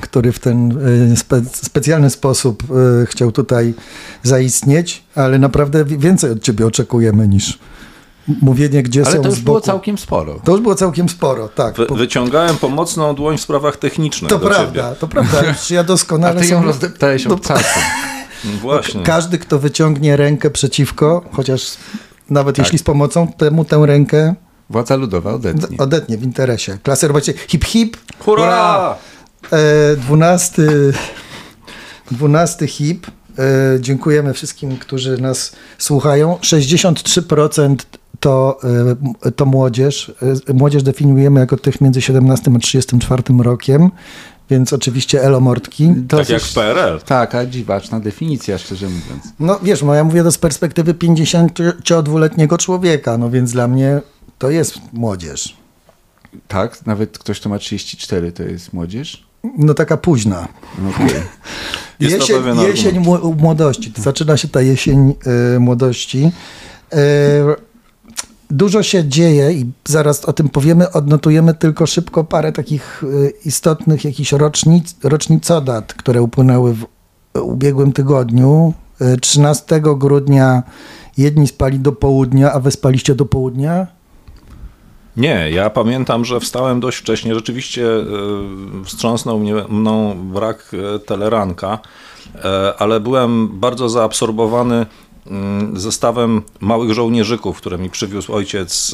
który w ten e, spe specjalny sposób e, chciał tutaj zaistnieć, ale naprawdę więcej od ciebie oczekujemy niż mówienie, gdzie Ale są to już było całkiem sporo. To już było całkiem sporo, tak. Wy, wyciągałem pomocną dłoń w sprawach technicznych To prawda, ciebie. to prawda. Ja doskonale... A ty ją rozdeptałeś od. No, Właśnie. Każdy, kto wyciągnie rękę przeciwko, chociaż nawet tak. jeśli z pomocą, temu tę rękę... Władza ludowa odetnie. Odetnie w interesie. Klasy robocie hip hip. Hurra! Hurra! E, 12, 12 HIP. E, dziękujemy wszystkim, którzy nas słuchają. 63% to, e, to młodzież. Młodzież definiujemy jako tych między 17 a 34 rokiem, więc oczywiście elomortki. Dosyć, tak jak w PRL. Tak, a dziwaczna definicja, szczerze mówiąc. No wiesz, no ja mówię to z perspektywy 52-letniego człowieka, no więc dla mnie to jest młodzież. Tak, nawet ktoś, kto ma 34, to jest młodzież? No taka późna. To jesień, jesień młodości. Zaczyna się ta jesień e, młodości. E, dużo się dzieje i zaraz o tym powiemy. Odnotujemy tylko szybko parę takich e, istotnych jakichś rocznic, rocznicodat, które upłynęły w ubiegłym tygodniu. E, 13 grudnia jedni spali do południa, a wy spaliście do południa. Nie, ja pamiętam, że wstałem dość wcześnie. Rzeczywiście e, wstrząsnął mnie, mną brak e, teleranka, e, ale byłem bardzo zaabsorbowany zestawem małych żołnierzyków, które mi przywiózł ojciec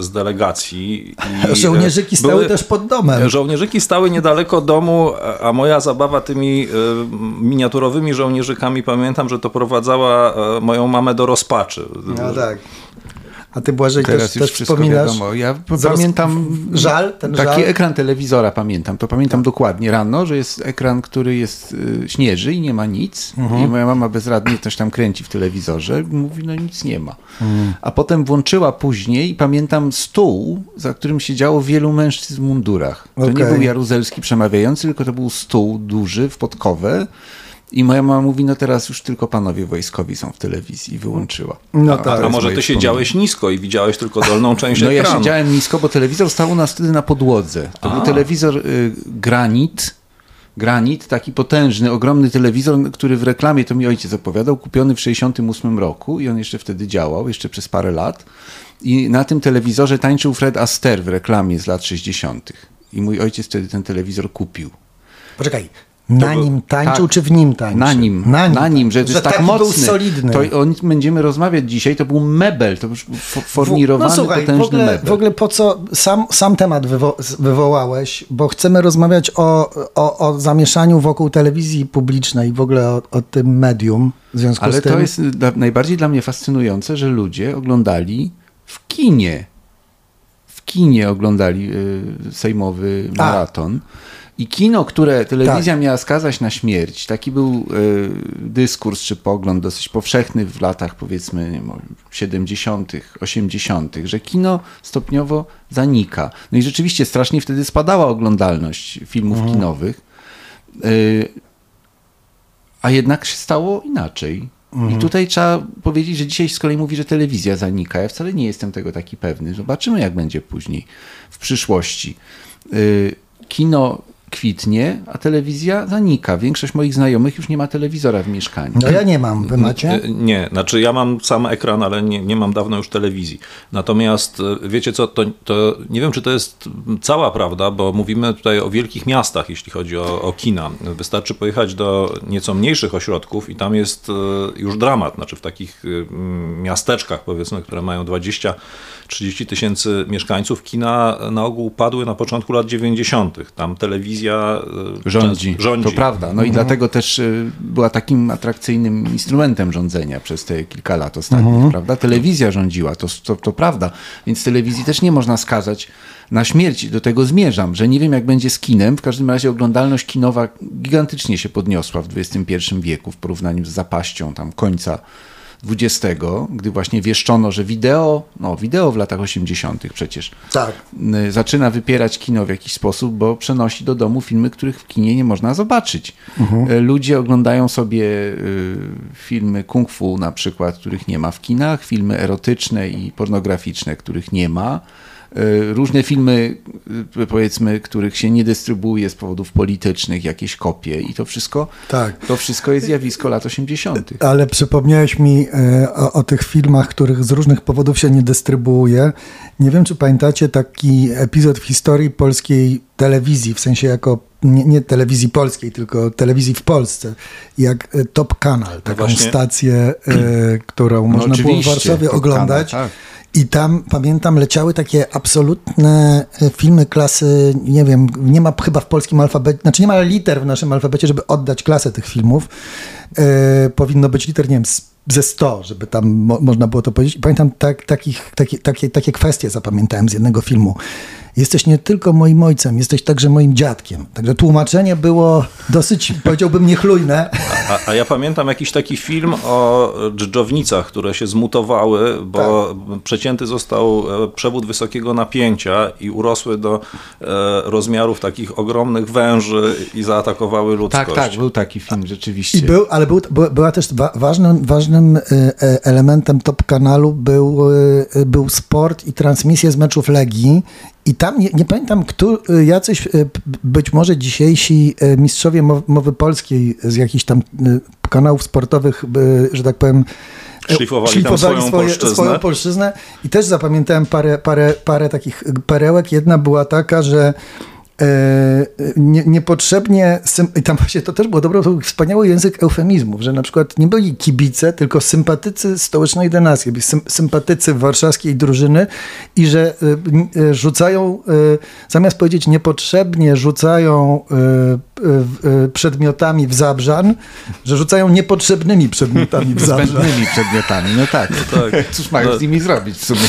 z delegacji. I, Żołnierzyki stały były- też pod domem. Żołnierzyki stały niedaleko domu, a- moja zabawa tymi miniaturowymi żołnierzykami, pamiętam, że to prowadzała moją mamę do rozpaczy. No tak. A ty Błażej Teraz też, już też wspominasz? wiadomo. Ja pamiętam żal, ten taki żal. Tak. ekran telewizora pamiętam. To pamiętam dokładnie rano, że jest ekran, który jest y, śnieży i nie ma nic. Mhm. I moja mama bezradnie coś tam kręci w telewizorze. Mówi, no nic nie ma. Mhm. A potem włączyła później i pamiętam stół, za którym siedziało wielu mężczyzn w mundurach. To nie Okej. był Jaruzelski przemawiający, tylko to był stół duży w podkowę. I moja mama mówi, no teraz już tylko panowie wojskowi są w telewizji i wyłączyła. No A- tak. to A jest może ty wspomnienie. siedziałeś nisko i widziałeś tylko dolną część No ja ekranu. siedziałem nisko, bo telewizor stał u nas wtedy na podłodze. To był telewizor y, granit, granit, taki potężny, ogromny telewizor, który w reklamie, to mi ojciec opowiadał, kupiony w 68 roku i on jeszcze wtedy działał, jeszcze przez parę lat. I na tym telewizorze tańczył Fred Astaire w reklamie z lat 60. I mój ojciec wtedy ten telewizor kupił. Poczekaj, na nim tańczył, tak. czy w nim tańczył? Na nim, na nim, że to jest tak mocny. był solidny. To o nim będziemy rozmawiać dzisiaj, to był mebel, to już f- fornirowany, no słuchaj, potężny w ogóle, mebel. w ogóle po co sam, sam temat wywo- wywołałeś, bo chcemy rozmawiać o, o, o zamieszaniu wokół telewizji publicznej, w ogóle o, o tym medium. W związku Ale z tym, to jest dla, najbardziej dla mnie fascynujące, że ludzie oglądali w kinie. W kinie oglądali y, sejmowy A. I kino, które telewizja Tak. miała skazać na śmierć, taki był y, dyskurs czy pogląd dosyć powszechny w latach powiedzmy nie wiem, 70., 80., że kino stopniowo zanika. No i rzeczywiście strasznie wtedy spadała oglądalność filmów Mhm. kinowych. Y, a jednak się stało inaczej. I tutaj trzeba powiedzieć, że dzisiaj z kolei mówi, że telewizja zanika. Ja wcale nie jestem tego taki pewny. Zobaczymy, jak będzie później, w przyszłości. Y, Kino kwitnie, a telewizja zanika. Większość moich znajomych już nie ma telewizora w mieszkaniu. no ja nie mam, wy macie? E, Nie, znaczy ja mam sam ekran, ale nie, nie mam dawno już telewizji. Natomiast e, wiecie co, to, to nie wiem, czy to jest cała prawda, bo mówimy tutaj o wielkich miastach, jeśli chodzi o, o kina. Wystarczy pojechać do nieco mniejszych ośrodków i tam jest e, już dramat. Znaczy w takich miasteczkach, powiedzmy, które mają 20-30 tysięcy mieszkańców, kina na ogół padły na początku lat 90. Tam telewizja e, Rządzi. rządzi. To prawda. No i dlatego też y, była takim atrakcyjnym instrumentem rządzenia przez te kilka lat ostatnich, prawda? Telewizja rządziła, to, to, to prawda. Więc telewizji też nie można skazać na śmierć. Do tego zmierzam, że nie wiem jak będzie z kinem. W każdym razie oglądalność kinowa gigantycznie się podniosła w XXI wieku w porównaniu z zapaścią tam końca XX, gdy właśnie wieszczono, że wideo, no wideo w latach 80. przecież Tak. zaczyna wypierać kino w jakiś sposób, bo przenosi do domu filmy, których w kinie nie można zobaczyć. Y, Ludzie oglądają sobie y, filmy kung fu na przykład, których nie ma w kinach, filmy erotyczne i pornograficzne, których nie ma. Y, różne filmy, y, powiedzmy, których się nie dystrybuuje z powodów politycznych, jakieś kopie i to wszystko, Tak. to wszystko jest zjawisko lat 80. Ale przypomniałeś mi e, o, o tych filmach, których z różnych powodów się nie dystrybuuje. Nie wiem, czy pamiętacie taki epizod w historii polskiej telewizji, w sensie jako nie, nie telewizji polskiej, tylko telewizji w Polsce, jak e, Top Kanal, taką właśnie- stację, e, którą można było w Warszawie Top oglądać. Kanal, tak. I tam, pamiętam, leciały takie absolutne e, filmy klasy, nie wiem, nie ma chyba w polskim alfabecie, znaczy nie ma liter w naszym alfabecie, żeby oddać klasę tych filmów. Powinno być liter, nie wiem, ze 100, żeby tam mo można było to powiedzieć. I pamiętam, tak, takich, takie, takie, takie kwestie zapamiętałem z jednego filmu. Jesteś nie tylko moim ojcem, jesteś także moim dziadkiem. Także tłumaczenie było dosyć, powiedziałbym, niechlujne. A, a ja pamiętam jakiś taki film o dżdżownicach, które się zmutowały, bo przecięty został e, przewód wysokiego napięcia i urosły do e, rozmiarów takich ogromnych węży i zaatakowały ludzkość. Tak, tak, był taki film rzeczywiście. I był, ale był, by- była też wa, ważnym, ważnym e, e, elementem top kanalu był, e, był sport i transmisje z meczów Legii. I tam nie, nie pamiętam, kto, e, jacyś, p- być może dzisiejsi e, mistrzowie mow- mowy polskiej z jakichś tam kanałów sportowych, że tak powiem, Szlifowali tam swoją polszczyznę. swoją polszczyznę. I też zapamiętałem parę, parę, parę takich perełek. Jedna była taka, że nie, niepotrzebnie, i tam właśnie to też było dobre, to był wspaniały język eufemizmów, że na przykład nie byli kibice, tylko sympatycy stołecznej dynastii, byli sympatycy warszawskiej drużyny i że e, e, rzucają, e, zamiast powiedzieć niepotrzebnie rzucają e, e, e, przedmiotami w zabrzan, że rzucają niepotrzebnymi przedmiotami w zabrzan. Zbędnymi przedmiotami, no tak. tak. Cóż mają No. z nimi zrobić w sumie?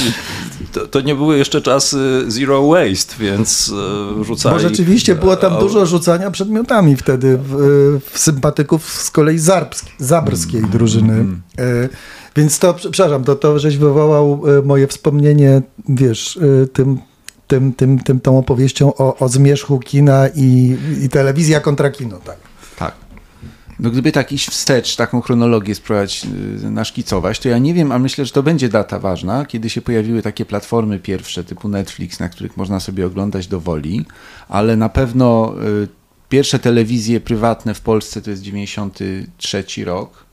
To, to nie były jeszcze czasy zero waste, więc e, rzucali... Bo rzeczywiście było tam a- dużo rzucania przedmiotami wtedy w, w sympatyków z kolei zarbsk, zabrskiej drużyny. E, Więc to, przepraszam, to, to żeś wywołał e, moje wspomnienie, wiesz, e, tym, tym, tym, tym tą opowieścią o, o zmierzchu kina i, i telewizja kontra kino, tak. No gdyby tak iść wstecz, taką chronologię spróbować y, naszkicować, to ja nie wiem, a myślę, że to będzie data ważna, kiedy się pojawiły takie platformy pierwsze typu Netflix, na których można sobie oglądać do woli, ale na pewno y, pierwsze telewizje prywatne w Polsce to jest 93 rok.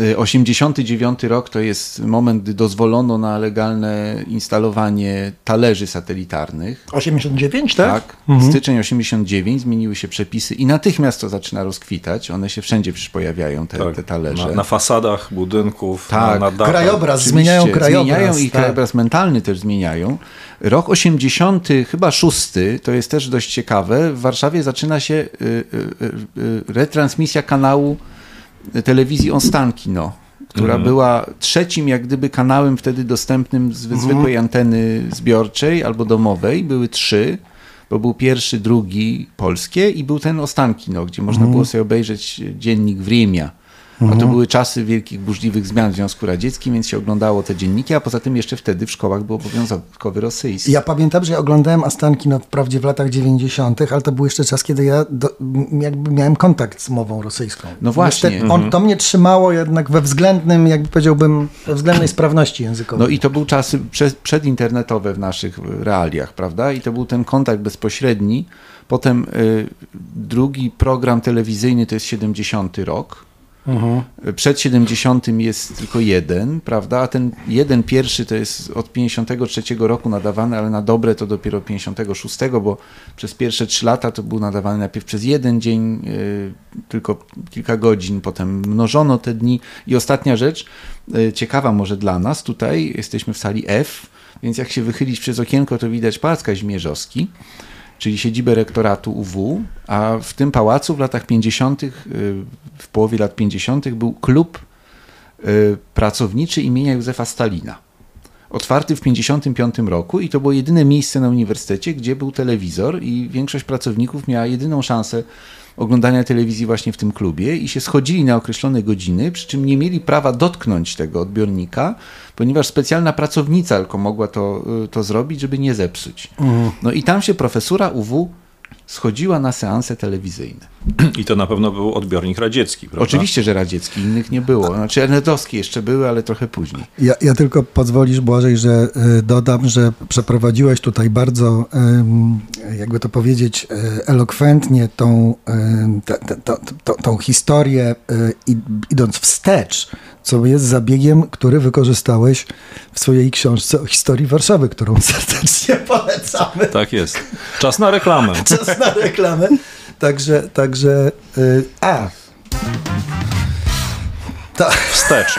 Y, 89 rok to jest moment, gdy dozwolono na legalne instalowanie talerzy satelitarnych. 89, tak? Tak. Styczeń 89, zmieniły się przepisy i natychmiast to zaczyna rozkwitać. One się wszędzie przecież pojawiają, te, Tak, te talerze. na, na fasadach budynków, Tak. na, na dachach. Krajobraz, Oczywiście, zmieniają krajobraz. Zmieniają i tak. krajobraz mentalny też zmieniają. Rok 80, chyba szósty, to jest też dość ciekawe. W Warszawie zaczyna się y, y, y, y, retransmisja kanału telewizji Onstankino, która była trzecim jak gdyby kanałem wtedy dostępnym z zwykłej anteny zbiorczej albo domowej. Były trzy, bo był pierwszy, drugi polskie i był ten Ostankino, gdzie można było sobie obejrzeć dziennik Wriemia. A to były czasy wielkich, burzliwych zmian w Związku Radzieckim, więc się oglądało te dzienniki, a poza tym jeszcze wtedy w szkołach był obowiązkowy rosyjski. Ja pamiętam, że ja oglądałem Astanki no, wprawdzie w latach 90., ale to był jeszcze czas, kiedy ja do, jakby miałem kontakt z mową rosyjską. No właśnie. Niestety On, to mnie trzymało jednak we względnym, jakby powiedziałbym, we względnej sprawności językowej. No i to był czasy przed, przedinternetowe w naszych realiach, prawda? I to był ten kontakt bezpośredni. Potem y, drugi program telewizyjny to jest 70 rok. Y, Przed 70 jest tylko jeden, prawda? A ten jeden pierwszy to jest od 53 roku nadawany, ale na dobre to dopiero 56, bo przez pierwsze trzy lata to był nadawany najpierw przez jeden dzień, y, tylko kilka godzin, potem mnożono te dni. I ostatnia rzecz, y, ciekawa może dla nas, tutaj jesteśmy w sali F, więc jak się wychylić przez okienko, to widać Pałac Kazimierzowski czyli siedzibę rektoratu UW, a w tym pałacu w latach 50., y, w połowie lat 50. był klub y, pracowniczy imienia Józefa Stalina. Otwarty w 1955 roku i to było jedyne miejsce na uniwersytecie, gdzie był telewizor i większość pracowników miała jedyną szansę oglądania telewizji właśnie w tym klubie i się schodzili na określone godziny, przy czym nie mieli prawa dotknąć tego odbiornika, ponieważ specjalna pracownica tylko mogła to, y, to zrobić, żeby nie zepsuć. No i tam się profesura UW schodziła na seanse telewizyjne. I to na pewno był odbiornik radziecki, prawda? Oczywiście, że radziecki, innych nie było. Znaczy ernedowskie jeszcze były, ale trochę później. Ja, ja tylko pozwolisz, Błażej, że y, dodam, że przeprowadziłeś tutaj bardzo, jakby to powiedzieć, y, elokwentnie tą, to, to, tą historię, idąc wstecz, co jest zabiegiem, który wykorzystałeś w swojej książce o historii Warszawy, którą serdecznie polecamy. Tak jest. Czas na reklamę. Czas na reklamę. Także, także, a. Ta. Wstecz.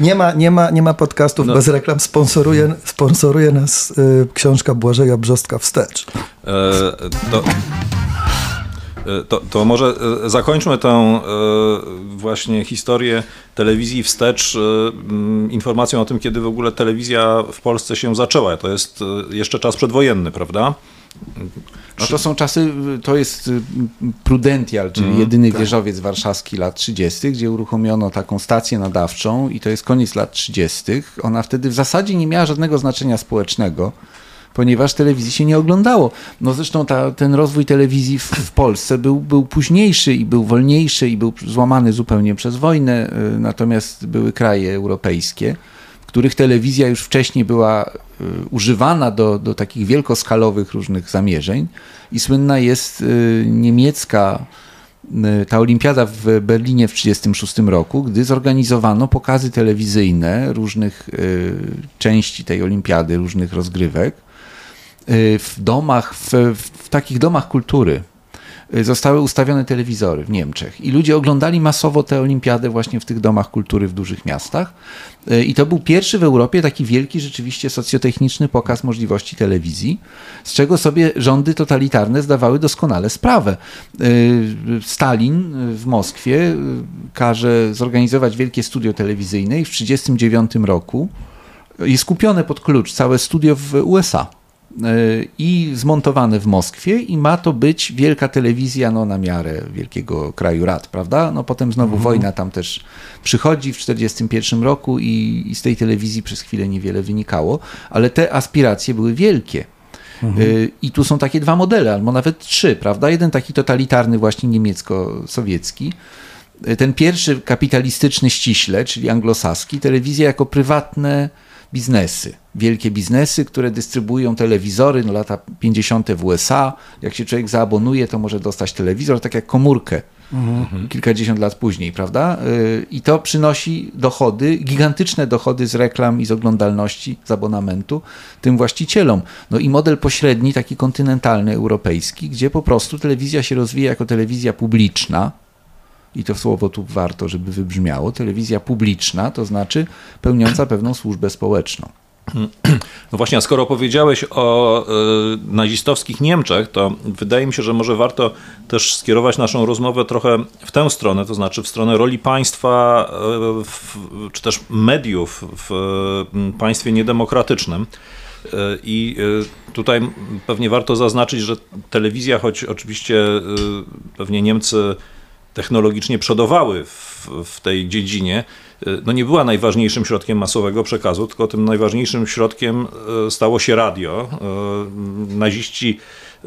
Nie ma, nie ma, nie ma podcastów no. bez reklam. Sponsoruje, sponsoruje nas y, książka Błażeja Brzostka Wstecz. E, to, to, to, może e, zakończmy tę e, właśnie historię telewizji wstecz informacją o tym, kiedy w ogóle telewizja w Polsce się zaczęła. To jest jeszcze czas przedwojenny, prawda? No to są czasy, to jest Prudential, czyli mm, jedyny tak. wieżowiec warszawski lat 30., gdzie uruchomiono taką stację nadawczą i to jest koniec lat 30. Ona wtedy w zasadzie nie miała żadnego znaczenia społecznego ponieważ telewizji się nie oglądało. No zresztą ta, ten rozwój telewizji w, w, Polsce był, był późniejszy i był wolniejszy i był złamany zupełnie przez wojnę, y, natomiast były kraje europejskie, których telewizja już wcześniej była y, używana do, do takich wielkoskalowych różnych zamierzeń i słynna jest y, niemiecka y, ta olimpiada w Berlinie w 1936 roku, gdy zorganizowano pokazy telewizyjne różnych części tej olimpiady, różnych rozgrywek w domach, w, w takich domach kultury zostały ustawione telewizory w Niemczech i ludzie oglądali masowo tę olimpiadę właśnie w tych domach kultury w dużych miastach. E, I to był pierwszy w Europie taki wielki, rzeczywiście socjotechniczny pokaz możliwości telewizji, z czego sobie rządy totalitarne zdawały doskonale sprawę. Stalin w Moskwie każe zorganizować wielkie studio telewizyjne i w 1939 roku jest kupione pod klucz całe studio w USA i zmontowane w Moskwie i ma to być wielka telewizja no, na miarę wielkiego kraju rad, prawda? No potem znowu mhm. wojna tam też przychodzi w 1941 roku i, i z tej telewizji przez chwilę niewiele wynikało, ale te aspiracje były wielkie. Mhm. Y, I tu są takie dwa modele, albo nawet trzy, prawda? Jeden taki totalitarny, właśnie niemiecko-sowiecki. Y, ten pierwszy kapitalistyczny ściśle, czyli anglosaski, telewizja jako prywatne biznesy, wielkie biznesy, które dystrybuują telewizory, no lata 50. w USA. Jak się człowiek zaabonuje, to może dostać telewizor, tak jak komórkę. Mhm. Kilkadziesiąt lat później, prawda? Y, I to przynosi dochody, gigantyczne dochody z reklam i z oglądalności, z abonamentu tym właścicielom. No i model pośredni, taki kontynentalny, europejski, gdzie po prostu telewizja się rozwija jako telewizja publiczna, i to słowo tu warto, żeby wybrzmiało, telewizja publiczna, to znaczy pełniąca pewną służbę społeczną. No właśnie, a skoro powiedziałeś o y, nazistowskich Niemczech, to wydaje mi się, że może warto też skierować naszą rozmowę trochę w tę stronę, to znaczy w stronę roli państwa, y, w, czy też mediów w y, państwie niedemokratycznym. I tutaj pewnie warto zaznaczyć, że telewizja, choć oczywiście pewnie Niemcy technologicznie przodowały w, w, tej dziedzinie, e, no nie była najważniejszym środkiem masowego przekazu, tylko tym najważniejszym środkiem e, stało się radio. E, naziści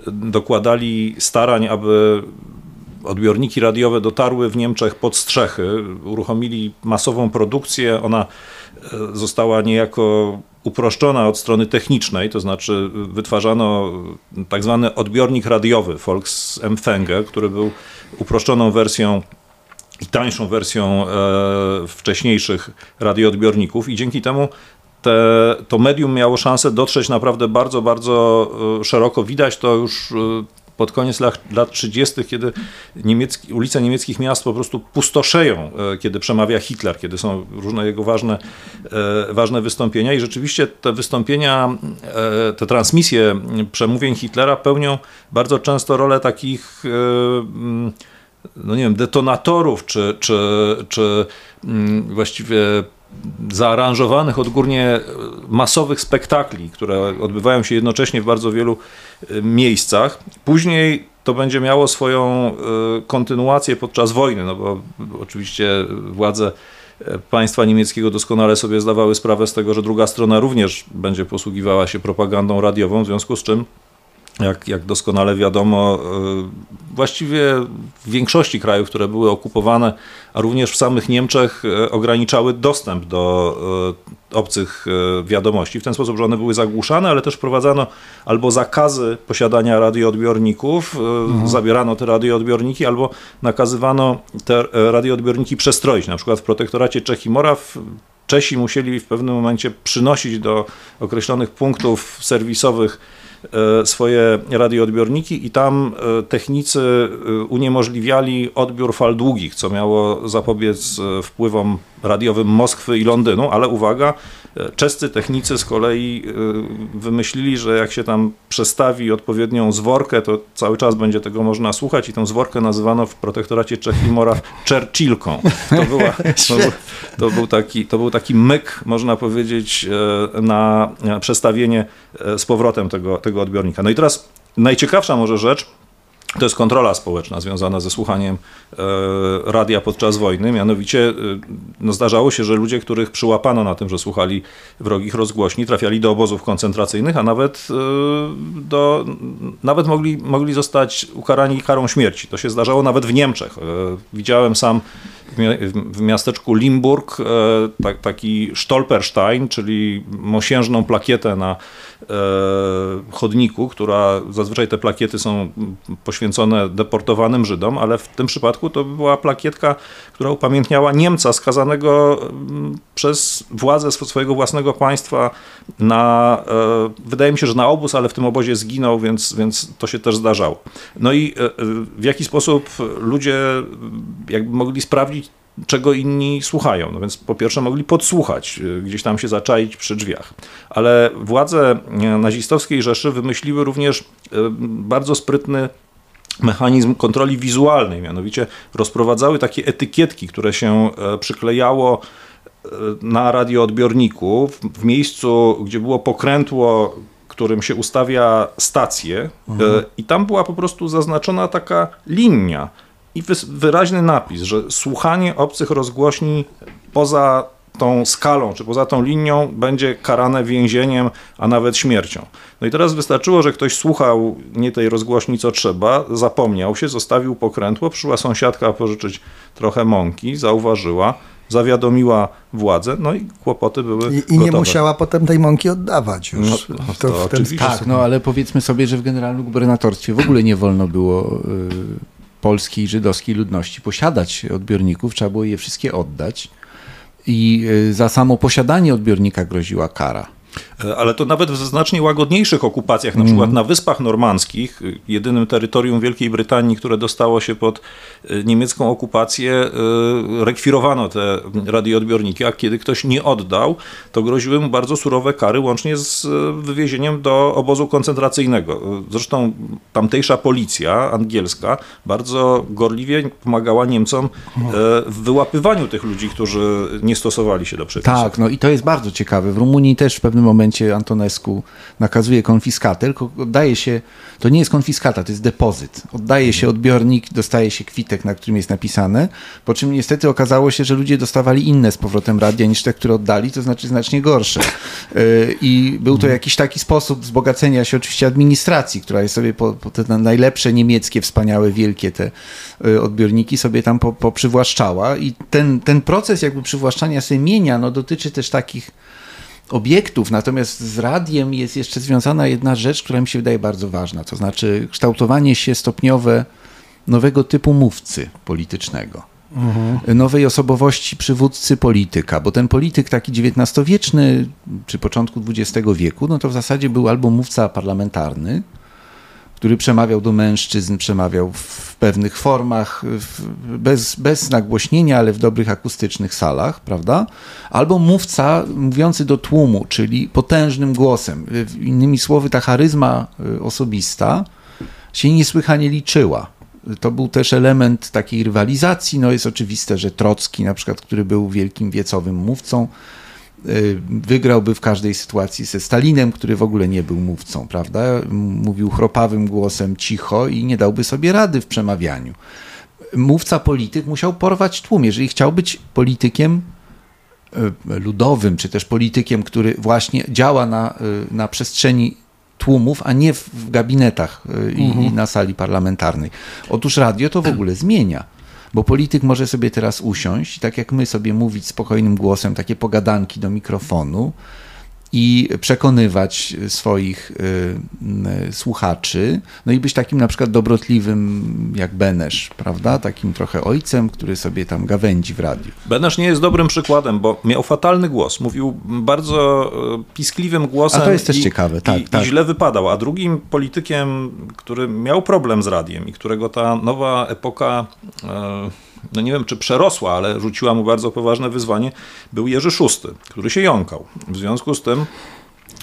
dokładali starań, aby odbiorniki radiowe dotarły w Niemczech pod strzechy, uruchomili masową produkcję, ona została niejako uproszczona od strony technicznej, to znaczy wytwarzano tak zwany odbiornik radiowy Volksempfänger, który był uproszczoną wersją i tańszą wersją e, wcześniejszych radioodbiorników i dzięki temu te, to medium miało szansę dotrzeć naprawdę bardzo, bardzo e, szeroko. Widać to już e, pod koniec lat, lat 30., kiedy niemiecki, ulice niemieckich miast po prostu pustoszeją, e, kiedy przemawia Hitler, kiedy są różne jego ważne, e, ważne wystąpienia i rzeczywiście te wystąpienia, e, te transmisje przemówień Hitlera pełnią bardzo często rolę takich mm, no nie wiem, detonatorów, czy, czy, czy mm, właściwie zaaranżowanych odgórnie masowych spektakli, które odbywają się jednocześnie w bardzo wielu e, miejscach. Później to będzie miało swoją e, kontynuację podczas wojny, no bo oczywiście władze e, państwa niemieckiego doskonale sobie zdawały sprawę z tego, że druga strona również będzie posługiwała się propagandą radiową, w związku z czym jak, jak doskonale wiadomo, e, właściwie w większości krajów, które były okupowane, a również w samych Niemczech, e, ograniczały dostęp do e, obcych wiadomości w ten sposób, że one były zagłuszane, ale też wprowadzano albo zakazy posiadania radioodbiorników, mhm. zabierano te radioodbiorniki, albo nakazywano te radioodbiorniki przestroić. Na przykład w protektoracie Czech i Moraw Czesi musieli w pewnym momencie przynosić do określonych punktów serwisowych swoje radioodbiorniki i tam e, technicy e, uniemożliwiali odbiór fal długich, co miało zapobiec wpływom radiowym Moskwy i Londynu, ale uwaga, czescy technicy z kolei wymyślili, że jak się tam przestawi odpowiednią zworkę, to cały czas będzie tego można słuchać i tą zworkę nazywano w protektoracie Czech i Moraw Churchillką. To, była, to, był, to, był taki, to był taki myk, można powiedzieć, na przestawienie z powrotem tego, tego odbiornika. No i teraz najciekawsza może rzecz, to jest kontrola społeczna związana ze słuchaniem e, radia podczas wojny. Mianowicie e, no zdarzało się, że ludzie, których przyłapano na tym, że słuchali wrogich rozgłośni, trafiali do obozów koncentracyjnych, a nawet, e, do, nawet mogli, mogli zostać ukarani karą śmierci. To się zdarzało nawet w Niemczech. Widziałem sam w miasteczku Limburg taki Stolperstein, czyli mosiężną plakietę na chodniku, która zazwyczaj te plakiety są poświęcone deportowanym Żydom, ale w tym przypadku to była plakietka, która upamiętniała Niemca skazanego mm, przez władze swojego własnego państwa na, e, wydaje mi się, że na obóz, ale w tym obozie zginął, więc, więc to się też zdarzało. No i e, w jaki sposób ludzie jakby mogli sprawdzić, czego inni słuchają. No więc po pierwsze mogli podsłuchać, e, gdzieś tam się zaczaić przy drzwiach. Ale władze nazistowskiej Rzeszy wymyśliły również bardzo sprytny mechanizm kontroli wizualnej, mianowicie rozprowadzały takie etykietki, które się e, przyklejało e, na radioodbiorniku w, miejscu, gdzie było pokrętło, którym się ustawia stację e, mhm. i tam była po prostu zaznaczona taka linia i wyraźny napis, że słuchanie obcych rozgłośni poza tą skalą, czy poza tą linią będzie karane więzieniem, a nawet śmiercią. No i teraz wystarczyło, że ktoś słuchał nie tej rozgłośni co trzeba, zapomniał się, zostawił pokrętło, przyszła sąsiadka pożyczyć trochę mąki, zauważyła, zawiadomiła władzę, no i kłopoty były I, i nie musiała potem tej mąki oddawać już. No, no to, to oczywiście. Tak, no ale powiedzmy sobie, że w generalnym gubernatorstwie w ogóle nie wolno było y, polskiej żydowskiej ludności posiadać odbiorników, trzeba było je wszystkie oddać i y, za samo posiadanie odbiornika groziła kara. E, ale to nawet w znacznie łagodniejszych okupacjach, na mm. przykład na Wyspach Normandzkich, y, jedynym terytorium Wielkiej Brytanii, które dostało się pod y, niemiecką okupację, rekwirowano te radioodbiorniki, a kiedy ktoś nie oddał, to groziły mu bardzo surowe kary, łącznie z wywiezieniem do obozu koncentracyjnego. Zresztą tamtejsza policja angielska bardzo gorliwie pomagała Niemcom w wyłapywaniu tych ludzi, którzy nie stosowali się do przepisów. Tak, no i to jest bardzo ciekawe. W Rumunii też w pewnym momencie Antonescu nakazuje konfiskatę, tylko oddaje się, to nie jest konfiskata, to jest depozyt. Oddaje się odbiornik, dostaje się kwitek, na którym jest napisane, po czym niestety okazało się, że ludzie dostawali inne z powrotem radia niż te, które oddali, to znaczy znacznie gorsze. E, I był to jakiś taki sposób wzbogacenia się oczywiście administracji, która jest sobie po, po te najlepsze niemieckie, wspaniałe, wielkie te e, odbiorniki sobie tam poprzywłaszczała i ten, ten proces jakby przywłaszczania sobie mienia no, dotyczy też takich obiektów, natomiast z radiem jest jeszcze związana jedna rzecz, która mi się wydaje bardzo ważna, to znaczy kształtowanie się stopniowe nowego typu mówcy politycznego. Mhm. Nowej osobowości przywódcy polityka, bo ten polityk taki XIX-wieczny, czy początku XX wieku, no to w zasadzie był albo mówca parlamentarny, który przemawiał do mężczyzn, przemawiał w pewnych formach, bez, bez nagłośnienia, ale w dobrych akustycznych salach, prawda? Albo mówca mówiący do tłumu, czyli potężnym głosem. Innymi słowy, ta charyzma y, osobista się niesłychanie liczyła. To był też element takiej rywalizacji. No jest oczywiste, że Trocki, na przykład, który był wielkim wiecowym mówcą, Y, wygrałby w każdej sytuacji ze Stalinem, który w ogóle nie był mówcą, prawda? Mówił chropawym głosem cicho i nie dałby sobie rady w przemawianiu. Mówca polityk musiał porwać tłum. Jeżeli chciał być politykiem y, ludowym, czy też politykiem, który właśnie działa na, y, na przestrzeni tłumów, a nie w, gabinetach y, i, Mhm. i na sali parlamentarnej. Otóż radio to w ogóle zmienia. Bo polityk może sobie teraz usiąść tak jak my sobie mówić spokojnym głosem takie pogadanki do mikrofonu i przekonywać swoich y, y, słuchaczy, no i być takim na przykład dobrotliwym jak Benesz, prawda? Takim trochę ojcem, który sobie tam gawędzi w radiu. Benesz nie jest dobrym przykładem, bo miał fatalny głos. Mówił bardzo e, piskliwym głosem. A to jest też i, ciekawe, tak, i, tak. I źle wypadał. A drugim politykiem, który miał problem z radiem i którego ta nowa epoka, no nie wiem czy przerosła, ale rzuciła mu bardzo poważne wyzwanie, był Jerzy Szósty, który się jąkał. W związku z tym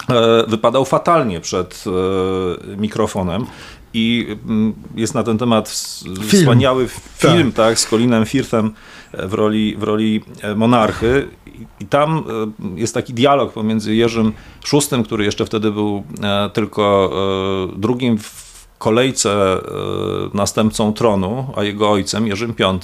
e, wypadał fatalnie przed e, mikrofonem. I mm, jest na ten temat s- Film. wspaniały film, tak, z Colinem Firthem w roli, w roli e, monarchy. I- tam e, jest taki dialog pomiędzy Jerzym VI, który jeszcze wtedy był e, tylko e, drugim w kolejce e, następcą tronu, a jego ojcem, Jerzym V.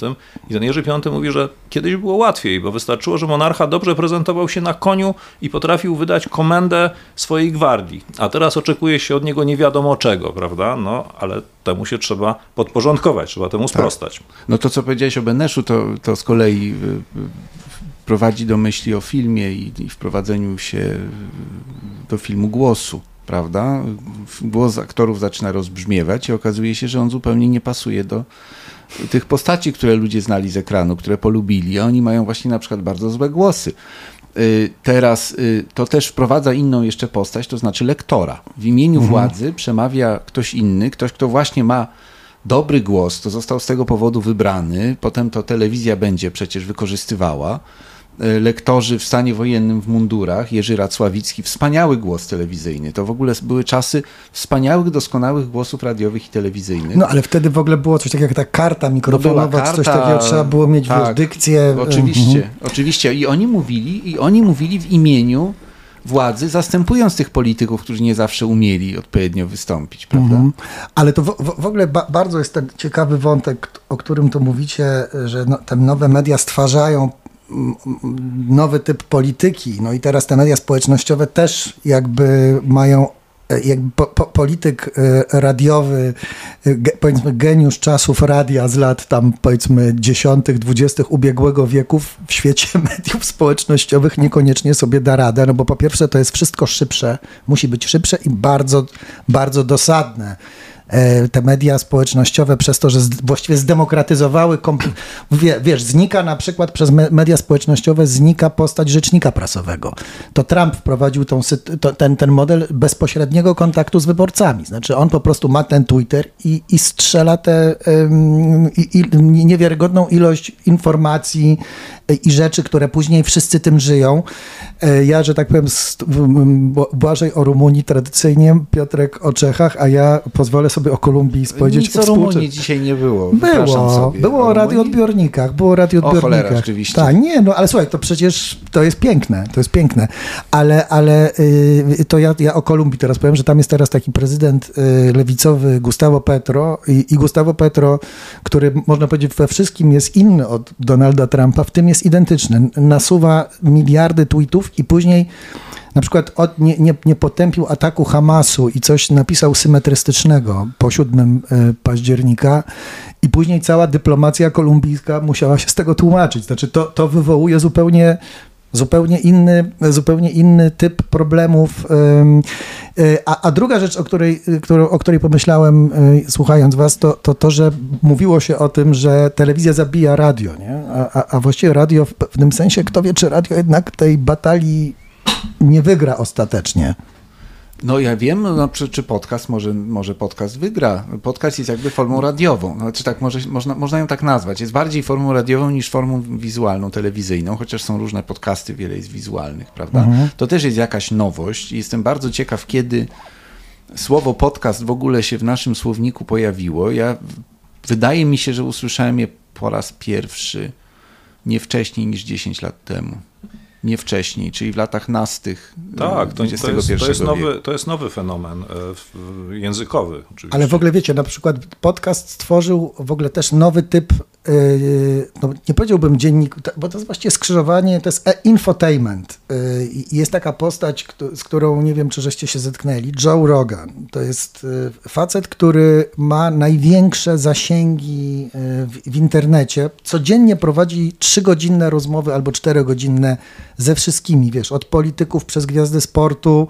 I ten Jerzy V mówi, że kiedyś było łatwiej, bo wystarczyło, że monarcha dobrze prezentował się na koniu i potrafił wydać komendę swojej gwardii. A teraz oczekuje się od niego nie wiadomo czego, prawda? No, ale temu się trzeba podporządkować, trzeba temu sprostać. No to, co powiedziałeś o Beneszu, to, to z kolei y, y, prowadzi do myśli o filmie i, i wprowadzeniu się y, do filmu głosu, prawda? Głos aktorów zaczyna rozbrzmiewać i okazuje się, że on zupełnie nie pasuje do tych postaci, które ludzie znali z ekranu, które polubili, a oni mają właśnie na przykład bardzo złe głosy. Y, Teraz y, to też wprowadza inną jeszcze postać, to znaczy lektora. W imieniu władzy przemawia ktoś inny, ktoś, kto właśnie ma dobry głos, to został z tego powodu wybrany, potem to telewizja będzie przecież wykorzystywała. Y, Lektorzy w stanie wojennym w mundurach, Jerzy Racławicki, wspaniały głos telewizyjny. To w ogóle były czasy wspaniałych, doskonałych głosów radiowych i telewizyjnych. No ale wtedy w ogóle było coś takiego jak ta karta mikrofonowa, była czy coś karta, takiego, trzeba było mieć tak, wiesz, dykcję. Oczywiście, Mhm. oczywiście. I oni mówili, i oni mówili w imieniu władzy, zastępując tych polityków, którzy nie zawsze umieli odpowiednio wystąpić, prawda? Mhm. Ale to w, w, w ogóle ba, bardzo jest ten ciekawy wątek, o którym tu mówicie, że no, te nowe media stwarzają nowy typ polityki. No i teraz te media społecznościowe też jakby mają e, jakby po, po, polityk e, radiowy, e, powiedzmy geniusz czasów radia z lat tam powiedzmy dziesiątych, dwudziestych ubiegłego wieku w świecie mediów społecznościowych niekoniecznie sobie da radę, no bo po pierwsze to jest wszystko szybsze, musi być szybsze i bardzo, bardzo dosadne. E, Te media społecznościowe przez to, że właściwie zdemokratyzowały, wiesz, znika na przykład przez me- media społecznościowe znika postać rzecznika prasowego. To Trump wprowadził tą, ten, ten model bezpośredniego kontaktu z wyborcami. Znaczy on po prostu ma ten Twitter i, i strzela tę i, niewiarygodną ilość informacji i rzeczy, które później wszyscy tym żyją. E, Ja, że tak powiem, Błażej o Rumunii tradycyjnie, Piotrek o Czechach, a ja pozwolę sobie o Kolumbii powiedzieć Nic o Rumunii dzisiaj nie było. Było, sobie. było o radioodbiornikach, było o radioodbiornikach. cholera, rzeczywiście. Tak, nie, no ale słuchaj, to przecież to jest piękne, to jest piękne, ale, ale y, to ja, ja o Kolumbii teraz powiem, że tam jest teraz taki prezydent y, lewicowy Gustavo Petro i, i Gustavo Petro, który można powiedzieć we wszystkim jest inny od Donalda Trumpa, w tym jest identyczny. Nasuwa miliardy tweetów i później na przykład od, nie, nie, nie potępił ataku Hamasu i coś napisał symetrystycznego po 7 e, października i później cała dyplomacja kolumbijska musiała się z tego tłumaczyć. Znaczy to, to wywołuje zupełnie zupełnie inny, zupełnie inny typ problemów. Y, A, a druga rzecz, o której, y, o której pomyślałem y, słuchając was, to, to to, że mówiło się o tym, że telewizja zabija radio, nie? A, a właściwie radio w pewnym sensie, kto wie, czy radio jednak tej batalii nie wygra ostatecznie. No ja wiem, no, czy, czy podcast, może, może podcast wygra. Podcast jest jakby formą radiową, znaczy tak może, można, można ją tak nazwać. Jest bardziej formą radiową niż formą wizualną, telewizyjną, chociaż są różne podcasty, wiele jest wizualnych, prawda? To też jest jakaś nowość i jestem bardzo ciekaw, kiedy słowo podcast w ogóle się w naszym słowniku pojawiło. Ja, wydaje mi się, że usłyszałem je po raz pierwszy nie wcześniej niż 10 lat temu. Nie wcześniej, czyli w latach nastych Tak, to, to, jest, to, jest wieku. nowy, to jest nowy fenomen e, językowy. Oczywiście. Ale w ogóle wiecie, na przykład podcast stworzył w ogóle też nowy typ no nie powiedziałbym dziennik, bo to jest właściwie skrzyżowanie, to jest e, infotainment. Jest taka postać, z którą nie wiem, czy żeście się zetknęli, Joe Rogan. To jest facet, który ma największe zasięgi w, w internecie. Codziennie prowadzi trzygodzinne rozmowy albo czterogodzinne ze wszystkimi, wiesz, od polityków przez gwiazdy sportu,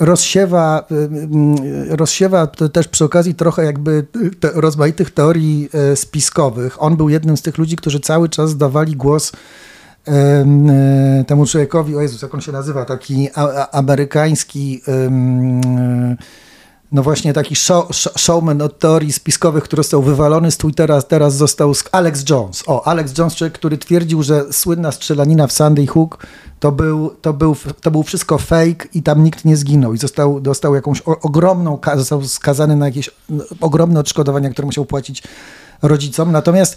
rozsiewa, y, y, rozsiewa też przy okazji trochę jakby te rozmaitych teorii spiskowych. On był jednym z tych ludzi, którzy cały czas dawali głos temu człowiekowi, o Jezus, jak on się nazywa, taki amerykański no właśnie taki show, showman od teorii spiskowych, który został wywalony z Twittera, teraz został Alex Jones. O, Alex Jones, który twierdził, że słynna strzelanina w Sandy Hook to był, to był, to był wszystko fake i tam nikt nie zginął i został, dostał jakąś ogromną, został skazany na jakieś no, ogromne odszkodowania, które musiał płacić rodzicom. Natomiast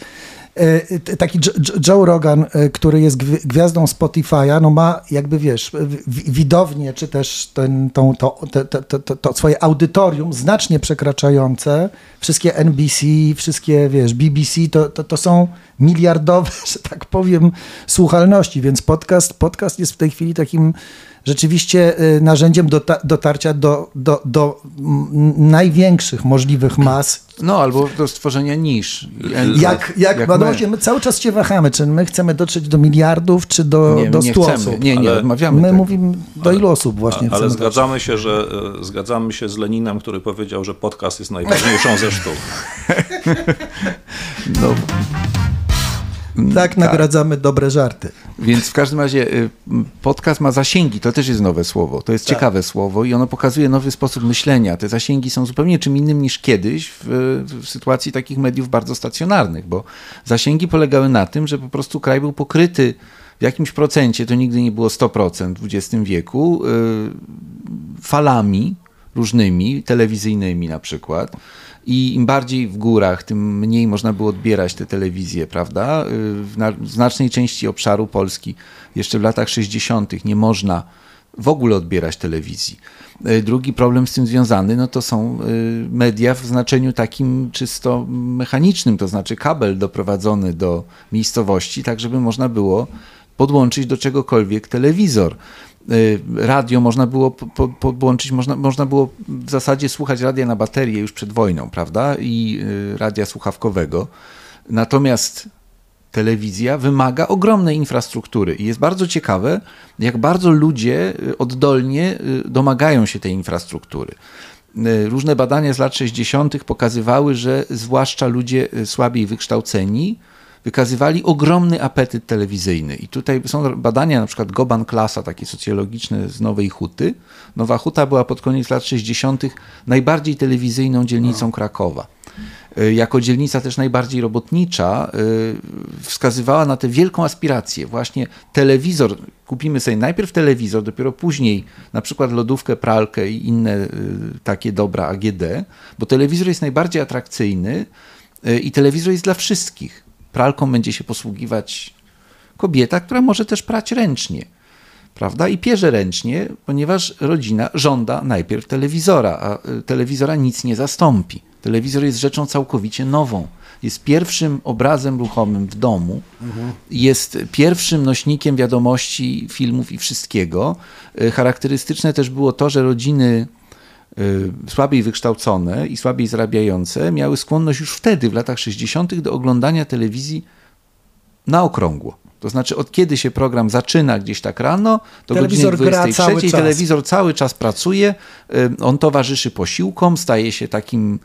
taki Joe Rogan, e, który jest gwiazdą Spotify'a, no ma jakby wiesz, widownię, czy też ten, tą, to, to, to, to, swoje audytorium znacznie przekraczające. Wszystkie NBC, wszystkie wiesz, BBC, to, to, to są miliardowe, że tak powiem, słuchalności, więc podcast, podcast jest w tej chwili takim rzeczywiście y, narzędziem dotarcia do, do, do największych możliwych mas. No, albo do stworzenia nisz. Jak, jak, jak no właśnie, my cały czas się wahamy, czy my chcemy dotrzeć do miliardów, czy do, nie, do 100 nie osób. Nie, nie, odmawiamy My mówimy, do ilu osób właśnie Ale zgadzamy się, że e, zgadzamy się z Leninem, który powiedział, że podcast jest najważniejszą ze sztuk. no. Tak, tak nagradzamy dobre żarty. Więc w każdym razie y, podcast ma zasięgi, to też jest nowe słowo, to jest tak. ciekawe słowo i ono pokazuje nowy sposób myślenia. Te zasięgi są zupełnie czym innym niż kiedyś w, w sytuacji takich mediów bardzo stacjonarnych, bo zasięgi polegały na tym, że po prostu kraj był pokryty w jakimś procencie, to nigdy nie było 100% w XX wieku, y, falami różnymi, telewizyjnymi na przykład i im bardziej w górach, tym mniej można było odbierać te telewizje, prawda? Y, w znacznej części obszaru Polski jeszcze w latach 60. nie można w ogóle odbierać telewizji. Y, drugi problem z tym związany no to są y, media w znaczeniu takim czysto mechanicznym, to znaczy kabel doprowadzony do miejscowości, tak żeby można było podłączyć do czegokolwiek telewizor. Y, radio można było podłączyć, można, można było w zasadzie słuchać radia na baterię już przed wojną, prawda? I y, radia słuchawkowego. Natomiast telewizja wymaga ogromnej infrastruktury i jest bardzo ciekawe, jak bardzo ludzie y, oddolnie domagają się tej infrastruktury. Różne badania z lat 60. pokazywały, że zwłaszcza ludzie słabiej wykształceni, wykazywali ogromny apetyt telewizyjny. I tutaj są badania, na przykład Goban Klasa, takie socjologiczne z Nowej Huty. Nowa Huta była pod koniec lat 60. najbardziej telewizyjną dzielnicą Krakowa y, jako dzielnica też najbardziej robotnicza, y, wskazywała na tę wielką aspirację. Właśnie telewizor, kupimy sobie najpierw telewizor, dopiero później na przykład lodówkę, pralkę i inne y, takie dobra AGD, bo telewizor jest najbardziej atrakcyjny i telewizor jest dla wszystkich pralką będzie się posługiwać kobieta, która może też prać ręcznie. Prawda? I pierze ręcznie, ponieważ rodzina żąda najpierw telewizora, a y, telewizora nic nie zastąpi. Telewizor jest rzeczą całkowicie nową. Jest pierwszym obrazem ruchomym w domu, mhm. jest pierwszym nośnikiem wiadomości, filmów i wszystkiego. Y, charakterystyczne też było to, że rodziny słabiej wykształcone i słabiej zarabiające miały skłonność już wtedy, w latach 60., do oglądania telewizji na okrągło. To znaczy, od kiedy się program zaczyna gdzieś tak rano, do telewizor godziny 23, telewizor cały czas pracuje, y, on towarzyszy posiłkom, staje się takim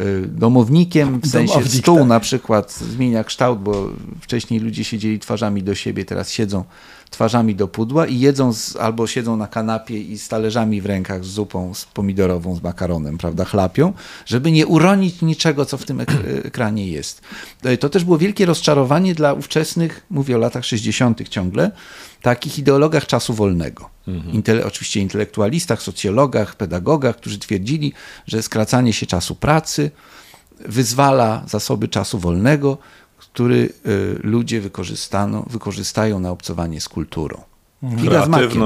y, domownikiem, w sensie Domownik, stół tak. na przykład zmienia kształt, bo wcześniej ludzie siedzieli twarzami do siebie, teraz siedzą twarzami do pudła i jedzą z, albo siedzą na kanapie i z talerzami w rękach z zupą z pomidorową, z makaronem, prawda, chlapią, żeby nie uronić niczego, co w tym ekranie jest. E, to też było wielkie rozczarowanie dla ówczesnych, mówię o latach 60. ciągle, takich ideologach czasu wolnego. Mhm. Intele, oczywiście intelektualistach, socjologach, pedagogach, którzy twierdzili, że skracanie się czasu pracy wyzwala zasoby czasu wolnego, który y, ludzie wykorzystają na obcowanie z kulturą. Figa z makiem.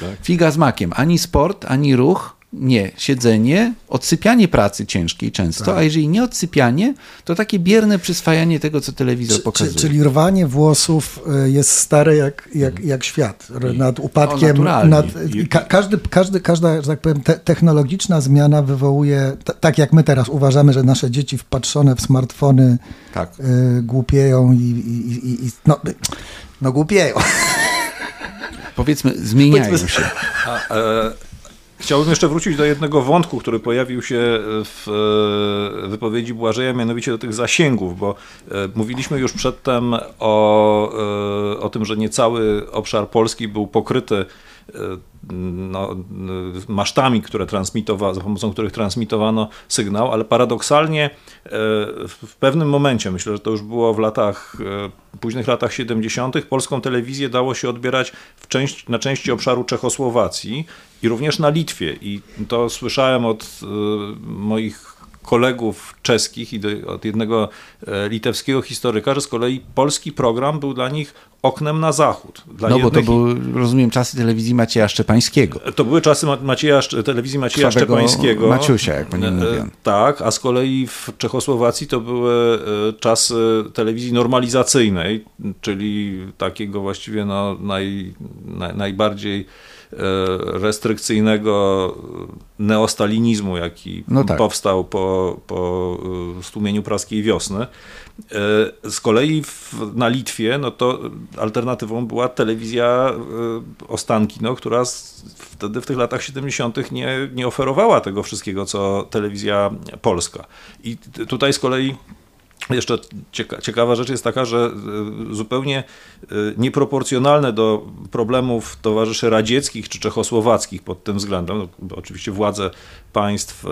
Tak. Figa z makiem. Ani sport, ani ruch Nie, siedzenie, odsypianie pracy ciężkiej często, Tak. a jeżeli nie odsypianie, to takie bierne przyswajanie tego, co telewizor Czy, pokazuje. czy, czyli rwanie włosów y, jest stare jak, jak, jak świat. Nad upadkiem. naturalnie. Nad, ka, każdy, każdy, każda, że tak powiem, te, technologiczna zmiana wywołuje, tak jak my teraz uważamy, że nasze dzieci wpatrzone w smartfony Tak. y, głupieją i, i, i, i no, no głupieją. Powiedzmy, zmieniają Powiedzmy- się. A, e, chciałbym jeszcze wrócić do jednego wątku, który pojawił się w e, wypowiedzi Błażeja, mianowicie do tych zasięgów, bo e, mówiliśmy już przedtem o, e, o tym, że nie cały obszar Polski był pokryty no, masztami, które transmitowano, za pomocą których transmitowano sygnał, ale paradoksalnie e, w pewnym momencie, myślę, że to już było w latach, e, późnych latach 70., polską telewizję dało się odbierać części, na części obszaru Czechosłowacji i również na Litwie. I to słyszałem od e, moich kolegów czeskich i do, od jednego e, litewskiego historyka, że z kolei polski program był dla nich oknem na zachód. Dla No bo to były, rozumiem, czasy telewizji Macieja Szczepańskiego. to były czasy Ma- Macieja, telewizji Macieja Sławego Szczepańskiego. Maciusia, jak po nim E, mówią. Tak, a z kolei w Czechosłowacji to były e, czasy telewizji normalizacyjnej, czyli takiego właściwie no, naj, naj, najbardziej e, restrykcyjnego neostalinizmu, jaki No tak. powstał po, po e, stłumieniu praskiej wiosny. E, Z kolei w, na Litwie, no to alternatywą była telewizja e, Ostankino, która wtedy w tych latach 70. Nie, nie oferowała tego wszystkiego, co telewizja polska. I tutaj z kolei jeszcze cieka ciekawa rzecz jest taka, że y, zupełnie y, nieproporcjonalne do problemów towarzyszy radzieckich czy czechosłowackich pod tym względem, no, oczywiście władze państw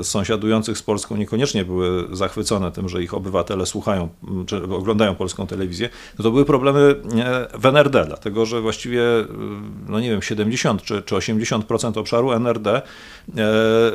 e, sąsiadujących z Polską niekoniecznie były zachwycone tym, że ich obywatele słuchają czy oglądają polską telewizję, no to były problemy e, w NRD, dlatego że właściwie, no nie wiem, 70 czy, czy 80% obszaru NRD e,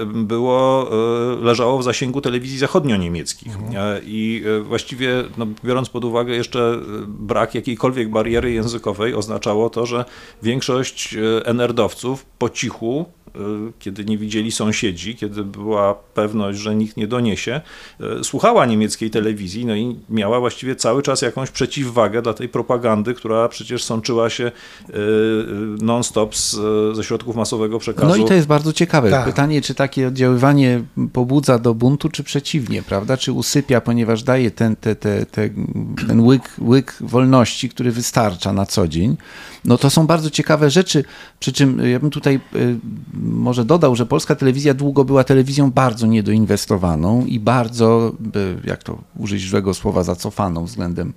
było, e, leżało w zasięgu telewizji zachodnio-niemieckich. E, I e, właściwie, no, biorąc pod uwagę jeszcze e, brak jakiejkolwiek bariery językowej, oznaczało to, że większość e, NRD-owców po cichu e, kiedy nie widzieli sąsiedzi, kiedy była pewność, że nikt nie doniesie, e, słuchała niemieckiej telewizji, no i miała właściwie cały czas jakąś przeciwwagę dla tej propagandy, która przecież sączyła się e, non-stop ze środków masowego przekazu. No i to jest bardzo ciekawe. Tak. Pytanie, czy takie oddziaływanie pobudza do buntu, czy przeciwnie, prawda? Czy usypia, ponieważ daje ten, te, te, te, ten łyk, łyk wolności, który wystarcza na co dzień. No to są bardzo ciekawe rzeczy, przy czym ja bym tutaj y, może dodał, że polska telewizja długo była telewizją bardzo niedoinwestowaną i bardzo, jak to użyć złego słowa, zacofaną względem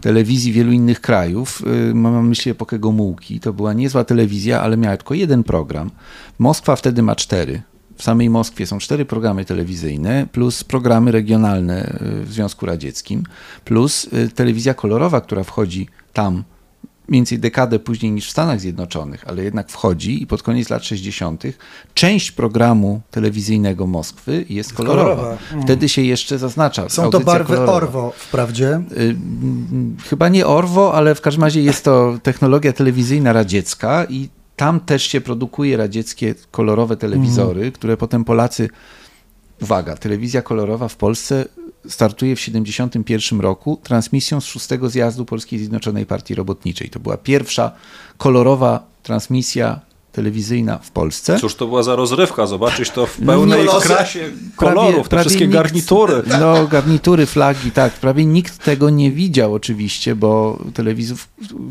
telewizji wielu innych krajów. Y, Mam na myśli epokę Gomułki. To była niezła telewizja, ale miała tylko jeden program. Moskwa wtedy ma cztery. W samej Moskwie są cztery programy telewizyjne, plus programy regionalne y, w Związku Radzieckim, plus y, telewizja kolorowa, która wchodzi tam mniej więcej dekadę później niż w Stanach Zjednoczonych, ale jednak wchodzi i pod koniec lat 60. część programu telewizyjnego Moskwy jest kolorowa. kolorowa. Mm. Wtedy się jeszcze zaznacza. Są to barwy kolorowa. Orwo wprawdzie. Mm, Chyba nie Orwo, ale w każdym razie jest to technologia telewizyjna radziecka i tam też się produkuje radzieckie kolorowe telewizory, które potem Polacy. Uwaga, telewizja kolorowa w Polsce startuje w 1971 roku transmisją z szóstego zjazdu Polskiej Zjednoczonej Partii Robotniczej. To była pierwsza kolorowa transmisja telewizyjna w Polsce. Cóż to była za rozrywka, zobaczyć to w No pełnej nie, krasie kolorów, te wszystkie nikt- garnitury. No, garnitury, flagi, tak. Prawie nikt tego nie widział oczywiście, bo telewizorów,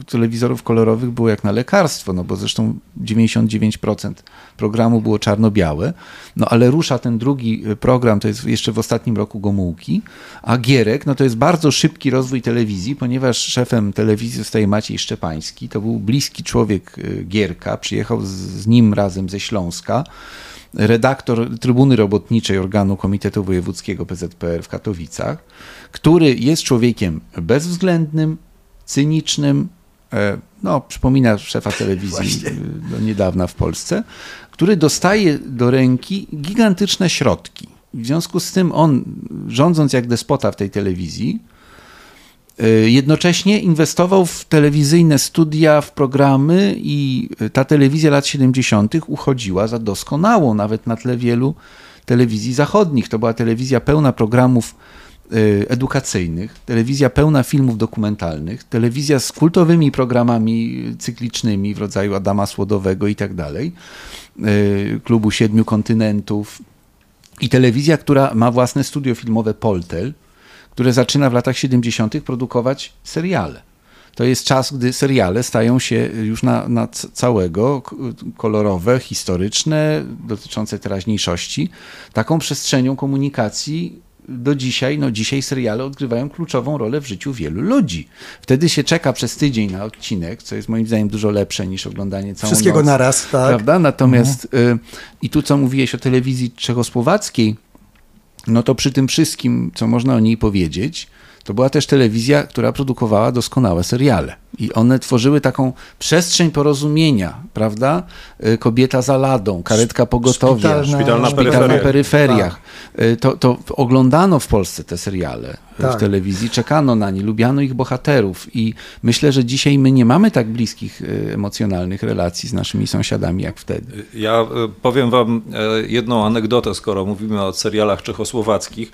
telewizorów kolorowych było jak na lekarstwo, no bo zresztą 99% programu było czarno-białe. No ale rusza ten drugi program, to jest jeszcze w ostatnim roku Gomułki, a Gierek, no to jest bardzo szybki rozwój telewizji, ponieważ szefem telewizji zostaje Maciej Szczepański. To był bliski człowiek y, Gierka, przyjechał z, z nim razem ze Śląska redaktor Trybuny Robotniczej organu Komitetu Wojewódzkiego PZPR w Katowicach, który jest człowiekiem bezwzględnym, cynicznym, e, no, przypomina szefa telewizji do niedawna w Polsce, który dostaje do ręki gigantyczne środki. W związku z tym on, rządząc jak despota w tej telewizji, Jednocześnie inwestował w telewizyjne studia, w programy i ta telewizja lat 70. uchodziła za doskonałą, nawet na tle wielu telewizji zachodnich. To była telewizja pełna programów edukacyjnych, telewizja pełna filmów dokumentalnych, telewizja z kultowymi programami cyklicznymi w rodzaju Adama Słodowego i tak dalej, klubu Siedmiu Kontynentów i telewizja, która ma własne studio filmowe Poltel, które zaczyna w latach 70. produkować seriale. To jest czas, gdy seriale stają się już na, na całego kolorowe, historyczne, dotyczące teraźniejszości, taką przestrzenią komunikacji do dzisiaj, no dzisiaj seriale odgrywają kluczową rolę w życiu wielu ludzi. Wtedy się czeka przez tydzień na odcinek, co jest moim zdaniem dużo lepsze niż oglądanie całego Wszystkiego noc, naraz, tak. Prawda? Natomiast mhm. y, i tu co mówiłeś o telewizji czechosłowackiej, no to przy tym wszystkim, co można o niej powiedzieć, to była też telewizja, która produkowała doskonałe seriale. I one tworzyły taką przestrzeń porozumienia, prawda? Y, Kobieta za ladą, karetka pogotowia, szpitalna, szpitalna, szpitalna na peryferiach. Tak. To, to oglądano w Polsce te seriale tak. w telewizji, czekano na nie, lubiano ich bohaterów i myślę, że dzisiaj my nie mamy tak bliskich emocjonalnych relacji z naszymi sąsiadami jak wtedy. Ja powiem wam jedną anegdotę, skoro mówimy o serialach czechosłowackich.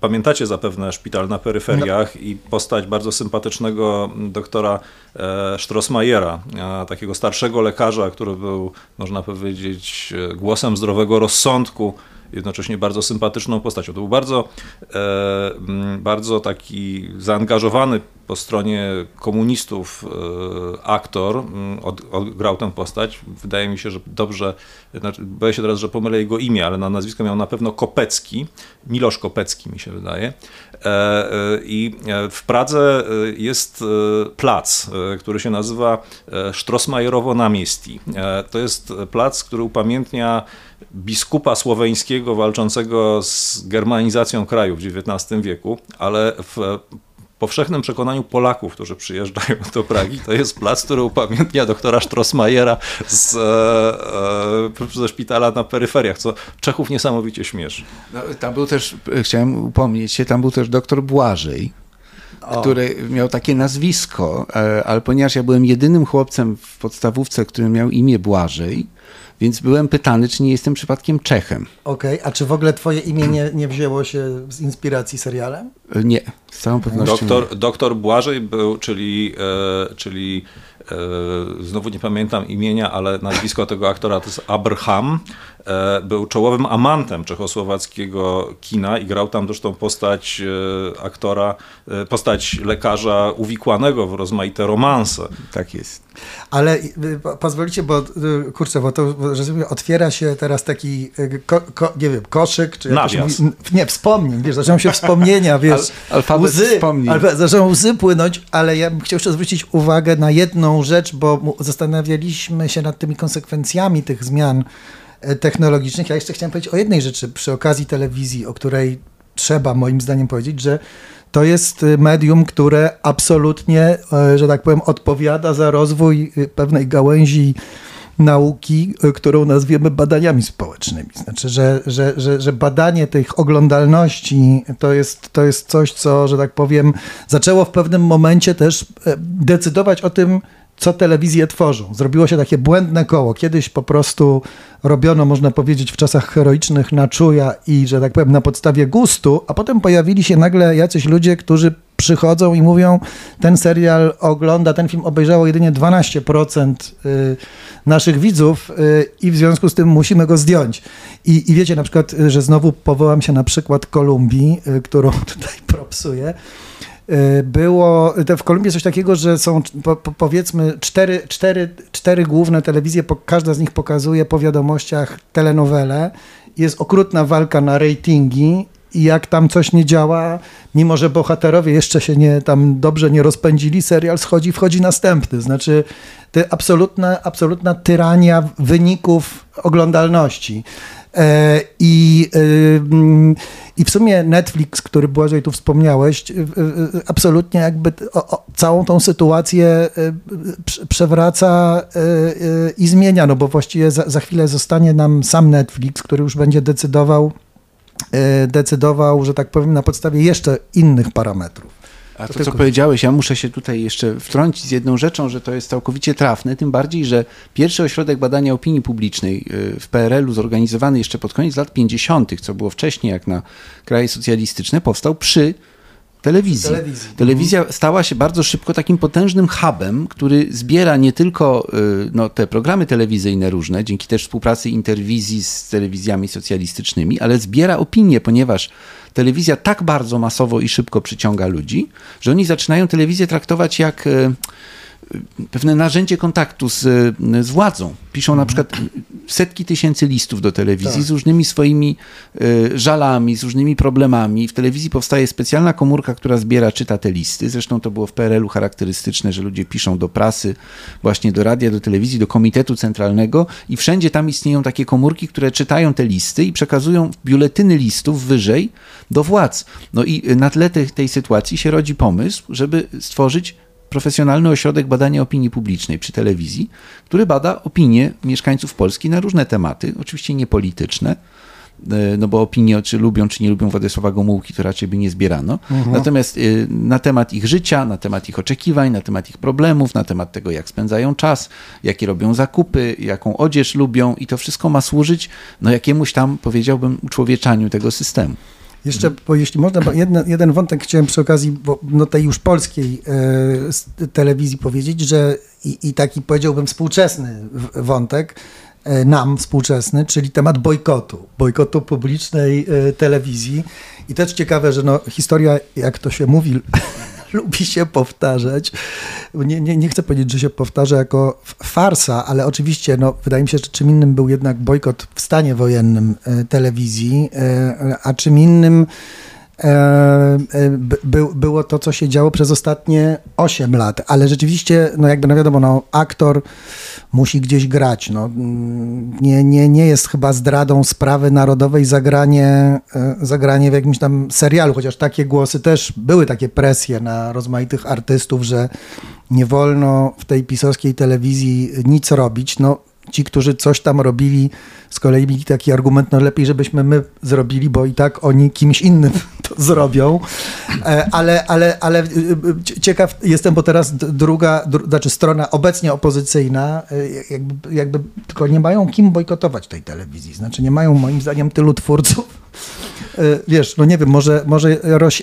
Pamiętacie zapewne Szpital na peryferiach no. i postać bardzo sympatycznego doktora e, Strossmayera, e, takiego starszego lekarza, który był, można powiedzieć, e, głosem zdrowego rozsądku, jednocześnie bardzo sympatyczną postacią. To był bardzo, bardzo taki zaangażowany po stronie komunistów aktor odgrał tę postać. Wydaje mi się, że dobrze, znaczy, boję się teraz, że pomylę jego imię, ale na nazwisko miał na pewno Kopecki, Milosz Kopecki mi się wydaje. I w Pradze jest plac, który się nazywa Strossmajerowo Namiesti. To jest plac, który upamiętnia biskupa słoweńskiego walczącego z germanizacją kraju w XIX wieku, ale w powszechnym przekonaniu Polaków, którzy przyjeżdżają do Pragi, to jest plac, który upamiętnia doktora Strossmayera z, e, e, ze szpitala na peryferiach, co Czechów niesamowicie śmieszy. No, tam był też, chciałem upomnieć się, tam był też doktor Błażej, o. który miał takie nazwisko, e, ale ponieważ ja byłem jedynym chłopcem w podstawówce, który miał imię Błażej, więc byłem pytany, czy nie jestem przypadkiem Czechem. Okej, okay. a czy w ogóle twoje imię nie, nie wzięło się z inspiracji serialem? E, nie, z całą pewnością doktor, nie. Doktor Błażej był, czyli, e, czyli e, znowu nie pamiętam imienia, ale nazwisko tego aktora to jest Abraham. E, był czołowym amantem czechosłowackiego kina i grał tam zresztą postać e, aktora, e, postać lekarza uwikłanego w rozmaite romanse. Tak jest. Ale pozwolicie, bo kurczę, bo to że otwiera się teraz taki, ko, ko, nie wiem, koszyk, czy jakoś, mówi, nie, wspomnień, wiesz, zaczęły się wspomnienia, wiesz, Al, łzy, wspomnień. Alfa, zaczęły łzy płynąć, ale ja bym chciał jeszcze zwrócić uwagę na jedną rzecz, bo zastanawialiśmy się nad tymi konsekwencjami tych zmian technologicznych. Ja jeszcze chciałem powiedzieć o jednej rzeczy przy okazji telewizji, o której trzeba moim zdaniem powiedzieć, że to jest e, medium, które absolutnie, e, że tak powiem, odpowiada za rozwój pewnej gałęzi nauki, którą nazwiemy badaniami społecznymi. Znaczy, że, że, że, że badanie tych oglądalności to jest, to jest coś, co, że tak powiem, zaczęło w pewnym momencie też decydować o tym, co telewizje tworzą. Zrobiło się takie błędne koło. Kiedyś po prostu robiono, można powiedzieć, w czasach heroicznych na czuja i, że tak powiem, na podstawie gustu, a potem pojawili się nagle jacyś ludzie, którzy przychodzą i mówią, ten serial ogląda, ten film obejrzało jedynie 12% y, naszych widzów y, i w związku z tym musimy go zdjąć. I, I wiecie na przykład, że znowu powołam się na przykład Kolumbii, y, którą tutaj propsuję, Y, było w Kolumbii coś takiego, że są po, po, powiedzmy cztery, cztery, cztery główne telewizje, po, każda z nich pokazuje po wiadomościach telenowele. Jest okrutna walka na ratingi i jak tam coś nie działa, mimo że bohaterowie jeszcze się nie tam dobrze nie rozpędzili, serial schodzi, wchodzi następny. Znaczy, absolutna, absolutna tyrania wyników oglądalności. E, I, e, mm, I w sumie Netflix, który Błażej tu wspomniałeś, e, absolutnie jakby całą tą sytuację przewraca i zmienia, no bo właściwie za, za chwilę zostanie nam sam Netflix, który już będzie decydował, decydował, że tak powiem, na podstawie jeszcze innych parametrów. A to, to co powiedziałeś, ja muszę się tutaj jeszcze wtrącić z jedną rzeczą, że to jest całkowicie trafne, tym bardziej, że pierwszy ośrodek badania opinii publicznej y, w PRL-u zorganizowany jeszcze pod koniec lat 50., co było wcześniej jak na kraje socjalistyczne, powstał przy telewizji. telewizji. Telewizja stała się bardzo szybko takim potężnym hubem, który zbiera nie tylko y, no, te programy telewizyjne różne, dzięki też współpracy interwizji z telewizjami socjalistycznymi, ale zbiera opinie, ponieważ telewizja tak bardzo masowo i szybko przyciąga ludzi, że oni zaczynają telewizję traktować jak y, pewne narzędzie kontaktu z, z władzą. Piszą na przykład setki tysięcy listów do telewizji tak. z różnymi swoimi y, żalami, z różnymi problemami. W telewizji powstaje specjalna komórka, która zbiera, czyta te listy. Zresztą to było w PRL-u charakterystyczne, że ludzie piszą do prasy, właśnie do radia, do telewizji, do komitetu centralnego i wszędzie tam istnieją takie komórki, które czytają te listy i przekazują biuletyny listów wyżej do władz. No i na tle tej, tej sytuacji się rodzi pomysł, żeby stworzyć profesjonalny ośrodek badania opinii publicznej przy telewizji, który bada opinię mieszkańców Polski na różne tematy, oczywiście niepolityczne, e, no bo opinie, czy lubią, czy nie lubią Władysława Gomułki, to raczej by nie zbierano. Mhm. Natomiast e, na temat ich życia, na temat ich oczekiwań, na temat ich problemów, na temat tego, jak spędzają czas, jakie robią zakupy, jaką odzież lubią i to wszystko ma służyć no jakiemuś tam, powiedziałbym, uczłowieczaniu tego systemu. Jeszcze, bo jeśli można, jeden, jeden wątek chciałem przy okazji bo, no, tej już polskiej e, telewizji powiedzieć, że i, i, taki powiedziałbym współczesny wątek, e, nam współczesny, czyli temat bojkotu, bojkotu publicznej e, telewizji. I też ciekawe, że no, historia, jak to się mówi, lubi się powtarzać. Nie, nie, nie chcę powiedzieć, że się powtarza jako farsa, ale oczywiście no, wydaje mi się, że czym innym był jednak bojkot w stanie wojennym e, telewizji, e, a czym innym by, było to, co się działo przez ostatnie 8 lat. Ale rzeczywiście, no jakby no wiadomo, no, aktor musi gdzieś grać. No, nie, nie, nie jest chyba zdradą sprawy narodowej zagranie, e, zagranie w jakimś tam serialu, chociaż takie głosy też były takie presje na rozmaitych artystów, że nie wolno w tej pisowskiej telewizji nic robić. No, ci, którzy coś tam robili, z kolei mieli taki argument, no lepiej, żebyśmy my zrobili, bo i tak oni kimś innym to zrobią. E, ale, ale, ale y, y, ciekaw jestem, bo teraz druga, dru, znaczy strona obecnie opozycyjna, e, jakby, jakby tylko nie mają kim bojkotować tej telewizji. Znaczy nie mają moim zdaniem tylu twórców, wiesz, no nie wiem, może, może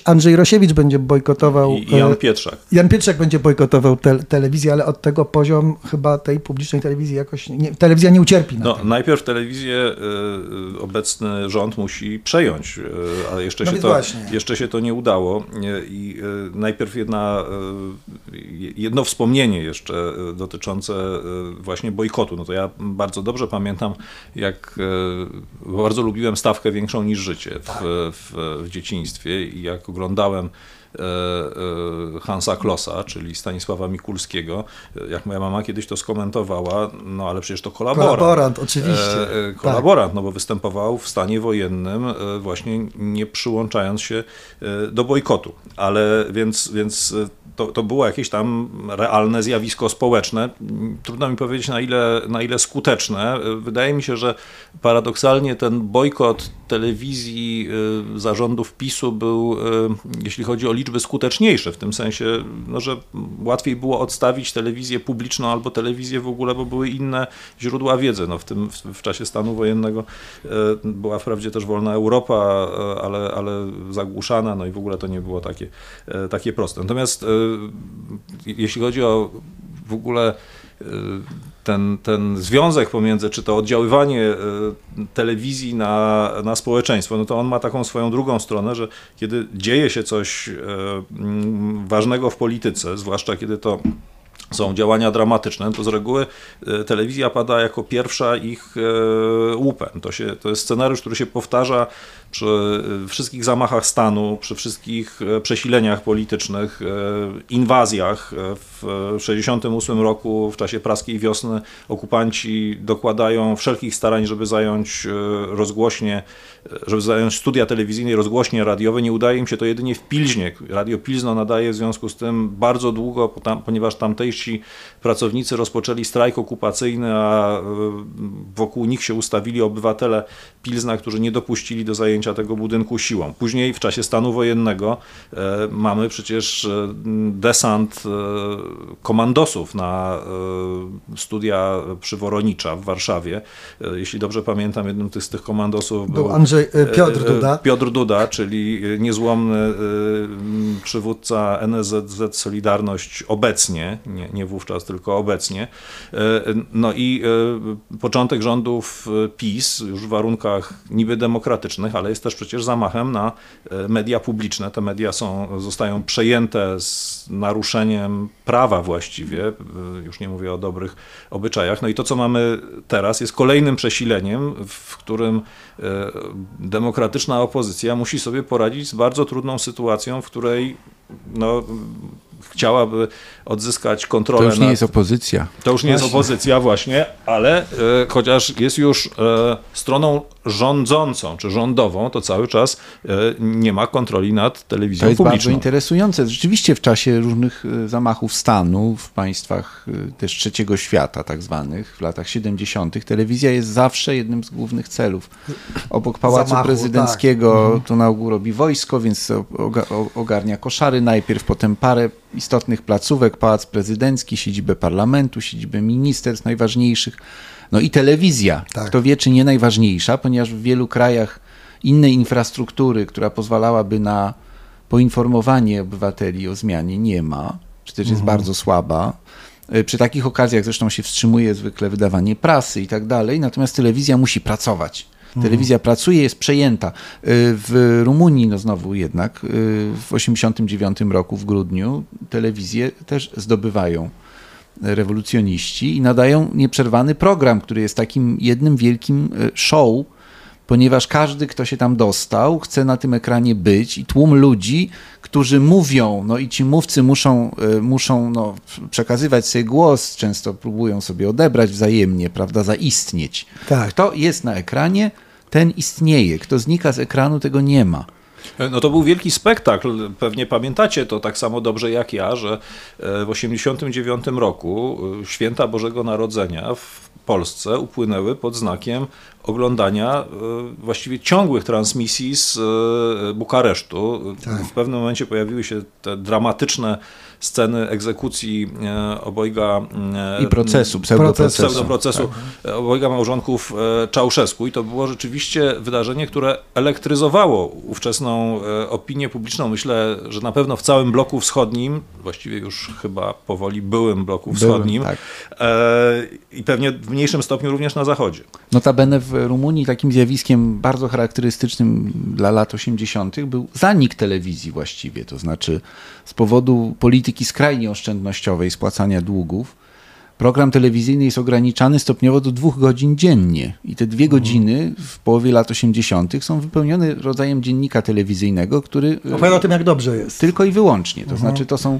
Andrzej Rosiewicz będzie bojkotował. I Jan e, Pietrzak. Jan Pietrzak będzie bojkotował te, telewizję, ale od tego poziom chyba tej publicznej telewizji jakoś. Nie, telewizja nie ucierpi. no, tym. najpierw telewizję y, obecny rząd musi przejąć, ale jeszcze, no się to, jeszcze się to nie udało. I najpierw jedna, jedno wspomnienie jeszcze dotyczące właśnie bojkotu. No to ja bardzo dobrze pamiętam, jak bardzo lubiłem stawkę większą niż życie. W, w, dzieciństwie i jak oglądałem Hansa Klossa, czyli Stanisława Mikulskiego. Jak moja mama kiedyś to skomentowała, no ale przecież to kolaborant. Kolaborant, oczywiście. E, kolaborant, tak. no bo występował w stanie wojennym, właśnie nie przyłączając się do bojkotu. Ale więc, więc to, to było jakieś tam realne zjawisko społeczne. Trudno mi powiedzieć, na ile, na ile skuteczne. Wydaje mi się, że paradoksalnie ten bojkot telewizji zarządów PiSu był, jeśli chodzi o liczby, skuteczniejszy, w tym sensie, no, że łatwiej było odstawić telewizję publiczną albo telewizję w ogóle, bo były inne źródła wiedzy. No, w, tym, w, w czasie stanu wojennego y, była wprawdzie też wolna Europa, ale, ale zagłuszana, no i w ogóle to nie było takie, takie proste. Natomiast jeśli chodzi o w ogóle ten, ten związek pomiędzy, czy to oddziaływanie e, telewizji na, na społeczeństwo, no to on ma taką swoją drugą stronę, że kiedy dzieje się coś e, ważnego w polityce, zwłaszcza kiedy to są działania dramatyczne, to z reguły telewizja pada jako pierwsza ich łupem. To, się, to jest scenariusz, który się powtarza przy wszystkich zamachach stanu, przy wszystkich e, przesileniach politycznych, e, inwazjach. E, w 1968 roku, w czasie praskiej wiosny, okupanci dokładają wszelkich starań, żeby zająć rozgłośnie, żeby zająć studia telewizyjne i rozgłośnie radiowe. Nie udaje im się to jedynie w Pilźnie. Radio Pilzno nadaje w związku z tym bardzo długo, ponieważ tamtejsi pracownicy rozpoczęli strajk okupacyjny, a wokół nich się ustawili obywatele Pilzna, którzy nie dopuścili do zajęcia przejęcia tego budynku siłą. Później w czasie stanu wojennego mamy przecież desant komandosów na studia przyworonicza w Warszawie. Jeśli dobrze pamiętam, jednym z tych komandosów był, był Andrzej, Piotr Duda. Piotr Duda, czyli niezłomny przywódca NSZZ Solidarność obecnie, nie, nie wówczas, tylko obecnie. No i początek rządów PiS już w warunkach niby demokratycznych, ale jest też przecież zamachem na e, media publiczne. Te media są, zostają przejęte z naruszeniem prawa właściwie, e, już nie mówię o dobrych obyczajach. No i to, co mamy teraz, jest kolejnym przesileniem, w którym e, demokratyczna opozycja musi sobie poradzić z bardzo trudną sytuacją, w której no, chciałaby odzyskać kontrolę. To już nie jest opozycja. To już nie właśnie. jest opozycja, właśnie, ale e, chociaż jest już e, stroną rządzącą czy rządową, to cały czas e, nie ma kontroli nad telewizją To jest publiczną. bardzo interesujące. Rzeczywiście w czasie różnych zamachów stanu w państwach też trzeciego świata, tak zwanych, w latach 70., telewizja jest zawsze jednym z głównych celów. Obok Pałacu Zamachu, Prezydenckiego tak. Mhm. to na ogół robi wojsko, więc ogarnia koszary najpierw, potem parę istotnych placówek, Pałac Prezydencki, siedzibę parlamentu, siedzibę ministerstw najważniejszych, no i telewizja. Tak. Kto wie, czy nie najważniejsza, ponieważ w wielu krajach innej infrastruktury, która pozwalałaby na poinformowanie obywateli o zmianie, nie ma, czy też jest mhm. bardzo słaba. E, przy takich okazjach zresztą się wstrzymuje zwykle wydawanie prasy i tak dalej, natomiast telewizja musi pracować. Mhm. Telewizja mhm. pracuje, jest przejęta. E, w Rumunii, no znowu jednak, e, w 1989 roku, w grudniu, telewizje też zdobywają rewolucjoniści i nadają nieprzerwany program, który jest takim jednym wielkim e, show, ponieważ każdy, kto się tam dostał, chce na tym ekranie być i tłum ludzi, którzy mówią, no i ci mówcy muszą, e, muszą no, przekazywać sobie głos, często próbują sobie odebrać wzajemnie, prawda, zaistnieć. Tak. Kto jest na ekranie, ten istnieje. Kto znika z ekranu, tego nie ma. No to był wielki spektakl. Pewnie pamiętacie to tak samo dobrze jak ja, że e, w 1989 roku e, święta Bożego Narodzenia w Polsce upłynęły pod znakiem oglądania e, właściwie ciągłych transmisji z Bukaresztu. Tak. W pewnym momencie pojawiły się te dramatyczne sceny egzekucji e, obojga e, i procesu, pseudoprocesu, pseudoprocesu tak. obojga małżonków e, Czałszewsku i to było rzeczywiście wydarzenie, które elektryzowało ówczesną opinię publiczną. Myślę, że na pewno w całym bloku wschodnim, właściwie już chyba powoli byłym bloku wschodnim byłym, tak. i pewnie w mniejszym stopniu również na zachodzie. Notabene w Rumunii takim zjawiskiem bardzo charakterystycznym dla lat 80. był zanik telewizji właściwie, to znaczy z powodu polityki skrajnie oszczędnościowej, spłacania długów, program telewizyjny jest ograniczany stopniowo do dwóch godzin dziennie. I te dwie godziny w połowie lat 80. są wypełnione rodzajem dziennika telewizyjnego, który. Opowiada o tym, jak dobrze jest. Tylko i wyłącznie. To mhm. znaczy, to są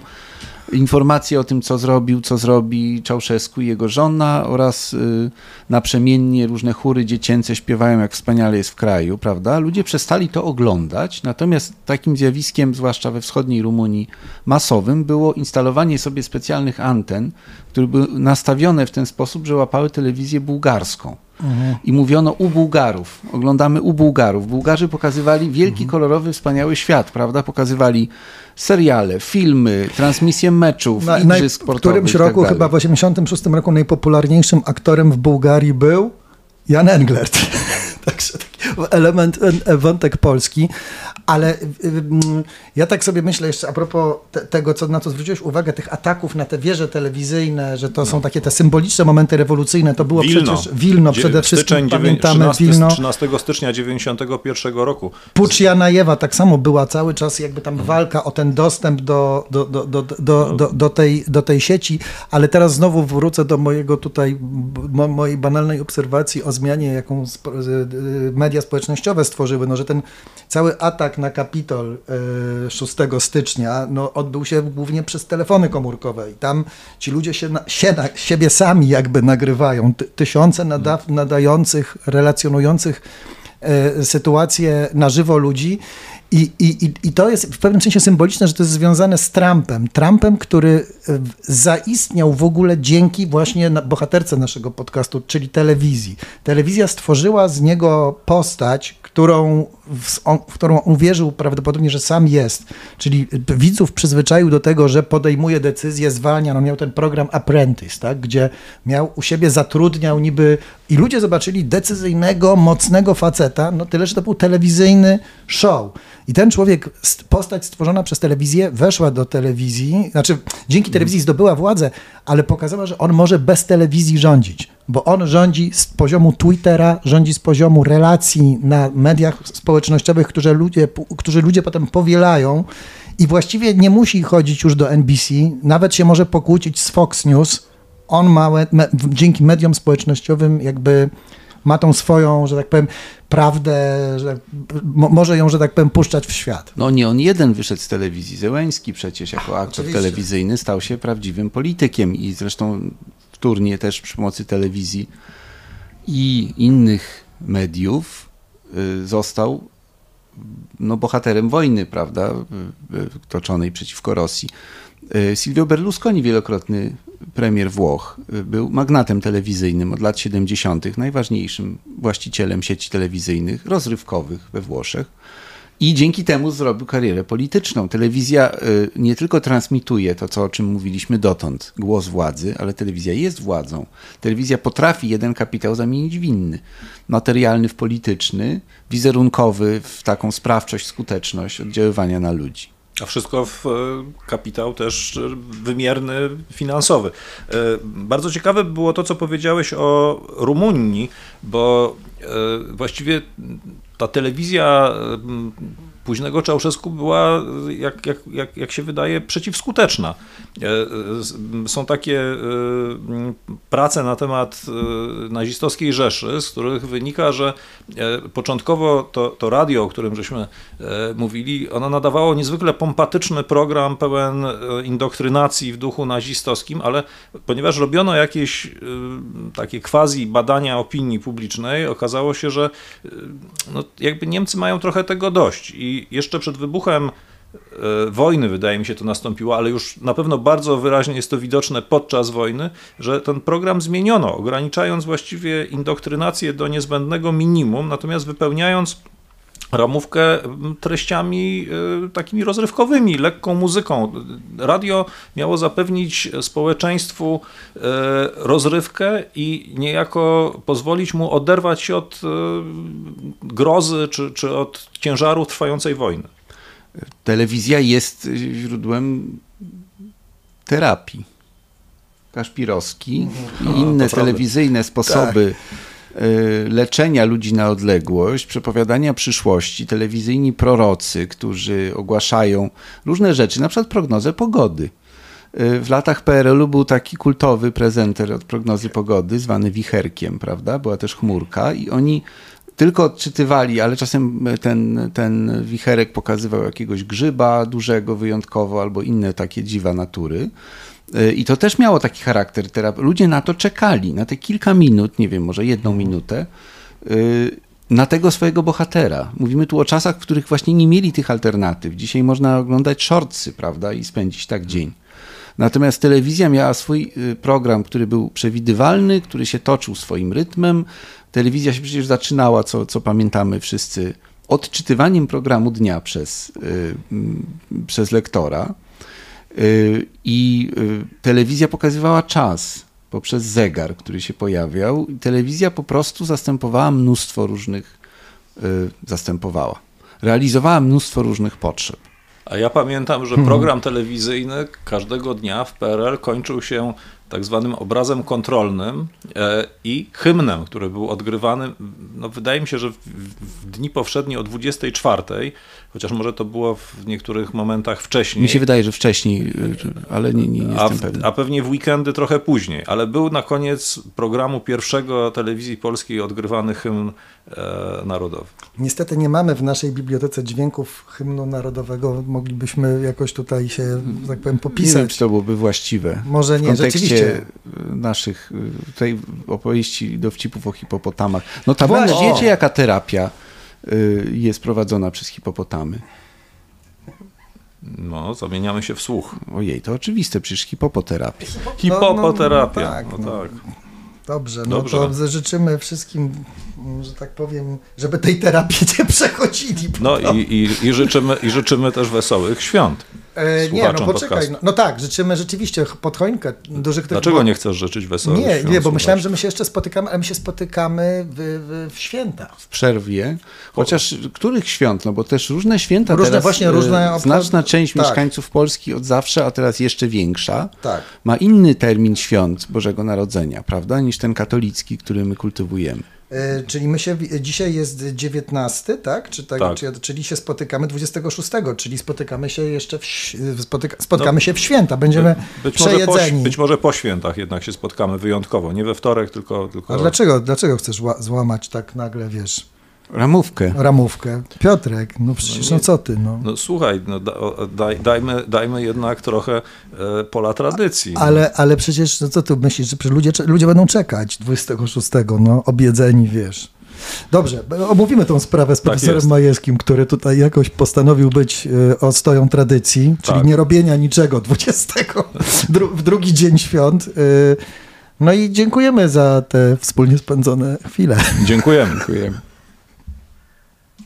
informacje o tym, co zrobił, co zrobi Czałszewsku i jego żona oraz y, naprzemiennie różne chóry dziecięce śpiewają, jak wspaniale jest w kraju, prawda? Ludzie przestali to oglądać, natomiast takim zjawiskiem, zwłaszcza we wschodniej Rumunii, masowym było instalowanie sobie specjalnych anten, które były nastawione w ten sposób, że łapały telewizję bułgarską. Mhm. I mówiono u Bułgarów, oglądamy u Bułgarów. Bułgarzy pokazywali wielki, mhm. kolorowy, wspaniały świat, prawda? Pokazywali seriale, filmy, transmisje meczów, na, igrzysk sportowych. W którymś tak roku, chyba w 86 roku, najpopularniejszym aktorem w Bułgarii był Jan Englert. Także taki element, wątek polski. Ale ja tak sobie myślę jeszcze a propos te, tego, co, na co zwróciłeś uwagę, tych ataków na te wieże telewizyjne, że to no. są takie te symboliczne momenty rewolucyjne. To było Wilno. przecież Wilno przede wszystkim, Styczeń, pamiętamy 13, Wilno. 13 stycznia 91 roku. Pucz Janajewa tak samo była cały czas jakby tam walka o ten dostęp do, do, do, do, do, do, do, tej, do tej sieci, ale teraz znowu wrócę do mojego tutaj, mo, mojej banalnej obserwacji o zmianie, jaką media społecznościowe stworzyły, no, że ten cały atak na Kapitol 6 e, stycznia no, odbył się głównie przez telefony komórkowe i tam ci ludzie się, na, się na, siebie sami jakby nagrywają. Tysiące nada, nadających, relacjonujących e, sytuacje na żywo ludzi I, i, I to jest w pewnym sensie symboliczne, że to jest związane z Trumpem. Trumpem, który e, zaistniał w ogóle dzięki właśnie bohaterce naszego podcastu, czyli telewizji. Telewizja stworzyła z niego postać, którą, w, on, w którą uwierzył prawdopodobnie, że sam jest. Czyli widzów przyzwyczaił do tego, że podejmuje decyzje, zwalnia. No miał ten program Apprentice, tak? gdzie miał u siebie, zatrudniał niby i ludzie zobaczyli decyzyjnego, mocnego faceta, no tyle, że to był telewizyjny show. I ten człowiek, postać stworzona przez telewizję, weszła do telewizji, znaczy dzięki telewizji zdobyła władzę, ale pokazała, że on może bez telewizji rządzić, bo on rządzi z poziomu Twittera, rządzi z poziomu relacji na mediach społecznościowych, które ludzie, którzy ludzie potem powielają i właściwie nie musi chodzić już do NBC, nawet się może pokłócić z Fox News. On ma, dzięki mediom społecznościowym jakby ma tą swoją, że tak powiem, prawdę, że może ją, że tak powiem, puszczać w świat. No nie on jeden wyszedł z telewizji. Zełęński przecież jako aktor Oczywiście. telewizyjny stał się prawdziwym politykiem i zresztą wtórnie też przy pomocy telewizji i innych mediów y, został no, bohaterem wojny, prawda, toczonej przeciwko Rosji. Y, Silvio Berlusconi, wielokrotny premier Włoch, y, był magnatem telewizyjnym od lat 70., najważniejszym właścicielem sieci telewizyjnych rozrywkowych we Włoszech. I dzięki temu zrobił karierę polityczną. Telewizja y, nie tylko transmituje to, co, o czym mówiliśmy dotąd, głos władzy, ale telewizja jest władzą. Telewizja potrafi jeden kapitał zamienić w inny. Materialny w polityczny, wizerunkowy w taką sprawczość, skuteczność oddziaływania na ludzi. A wszystko w e, kapitał też wymierny, finansowy. E, bardzo ciekawe było to, co powiedziałeś o Rumunii, bo e, właściwie ta telewizja późnego Czałszewsku była, jak, jak, jak, jak się wydaje, przeciwskuteczna. E, są takie e, prace na temat e, nazistowskiej Rzeszy, z których wynika, że początkowo to, to radio, o którym żeśmy mówili, ono nadawało niezwykle pompatyczny program pełen indoktrynacji w duchu nazistowskim, ale ponieważ robiono jakieś takie quasi badania opinii publicznej, okazało się, że no, jakby Niemcy mają trochę tego dość i jeszcze przed wybuchem e, wojny, wydaje mi się, to nastąpiło, ale już na pewno bardzo wyraźnie jest to widoczne podczas wojny, że ten program zmieniono, ograniczając właściwie indoktrynację do niezbędnego minimum, natomiast wypełniając ramówkę treściami e, takimi rozrywkowymi, lekką muzyką. Radio miało zapewnić społeczeństwu e, rozrywkę i niejako pozwolić mu oderwać się od e, grozy czy, czy od ciężaru trwającej wojny. Telewizja jest źródłem terapii. Kaszpirowski i inne telewizyjne sposoby tak Y, leczenia ludzi na odległość, przepowiadania przyszłości, telewizyjni prorocy, którzy ogłaszają różne rzeczy, na przykład prognozę pogody. Y, w latach PRL-u był taki kultowy prezenter od prognozy pogody, zwany wicherkiem, prawda? Była też chmurka i oni tylko odczytywali, ale czasem ten, ten wicherek pokazywał jakiegoś grzyba dużego wyjątkowo albo inne takie dziwa natury. Y, I to też miało taki charakter. Ludzie na to czekali, na te kilka minut, nie wiem, może jedną minutę, y, na tego swojego bohatera. Mówimy tu o czasach, w których właśnie nie mieli tych alternatyw. Dzisiaj można oglądać shortsy, prawda, i spędzić tak dzień. Natomiast telewizja miała swój y, program, który był przewidywalny, który się toczył swoim rytmem. Telewizja się przecież zaczynała, co, co pamiętamy wszyscy, odczytywaniem programu dnia przez, przez lektora. Y, I y, telewizja pokazywała czas poprzez zegar, który się pojawiał. I telewizja po prostu zastępowała mnóstwo różnych, y, zastępowała, realizowała mnóstwo różnych potrzeb. A ja pamiętam, że program telewizyjny każdego dnia w PRL kończył się tak zwanym obrazem kontrolnym e, i hymnem, który był odgrywany, no wydaje mi się, że w, w dni powszednie o 24, chociaż może to było w niektórych momentach wcześniej. Mi się wydaje, że wcześniej, ale nie, nie, nie a, jestem pewien. A pewnie w weekendy trochę później, ale był na koniec programu pierwszego telewizji polskiej odgrywany hymn e, narodowy. Niestety nie mamy w naszej bibliotece dźwięków hymnu narodowego. Moglibyśmy jakoś tutaj się, tak powiem, popisać. Nie wiem, czy to byłoby właściwe. Może nie, rzeczywiście. Naszych tutaj opowieści dowcipów o hipopotamach. No to wiecie jaka terapia y, jest prowadzona przez hipopotamy. No, zamieniamy się w słuch. Ojej, to oczywiste, przecież hipopoterapia. Hipopoterapia. No, no, tak, no, no. tak. Dobrze, no Dobrze. to życzymy wszystkim, że tak powiem, żeby tej terapii nie przechodzili. No i, i, i, życzymy, i życzymy też wesołych świąt. E, nie, no poczekaj. podcastu. No, no tak, życzymy rzeczywiście pod choinkę dużych tych... Dlaczego bo- nie chcesz życzyć wesołych Nie, świąt? nie, bo myślałem, że my się jeszcze spotykamy, ale my się spotykamy w, w, w święta. w przerwie, chociaż których świąt, no bo też różne święta Różne, teraz, właśnie e, różne znaczna część tak. mieszkańców Polski od zawsze, a teraz jeszcze większa, Tak. ma inny termin świąt Bożego Narodzenia, prawda, niż ten katolicki, który my kultywujemy. E, czyli my się, dzisiaj jest 19, tak? Czy tak, Tak. Czy, czyli się spotykamy 26, czyli spotykamy się jeszcze w, spotyka, spotkamy się w święta, będziemy Być może, po, przejedzeni. być może po świętach jednak się spotkamy wyjątkowo. Nie we wtorek, tylko. tylko... A dlaczego, dlaczego chcesz ła- złamać tak nagle, wiesz, Ramówkę. ramówkę? Piotrek, no przecież, no, nie. co ty, no. No słuchaj, no, da, o- daj, dajmy, dajmy jednak trochę e, pola tradycji. Ale, ale przecież, no co ty myślisz, że ludzie, ludzie będą czekać 26, no, obiedzeni, wiesz. Dobrze, omówimy tą sprawę z Tak profesorem jest. Majewskim, który tutaj jakoś postanowił być e, ostoją tradycji, czyli Tak. nie robienia niczego 20 dru, w drugi dzień świąt. e, No i dziękujemy za te wspólnie spędzone chwile. Dziękujemy. Dziękujemy.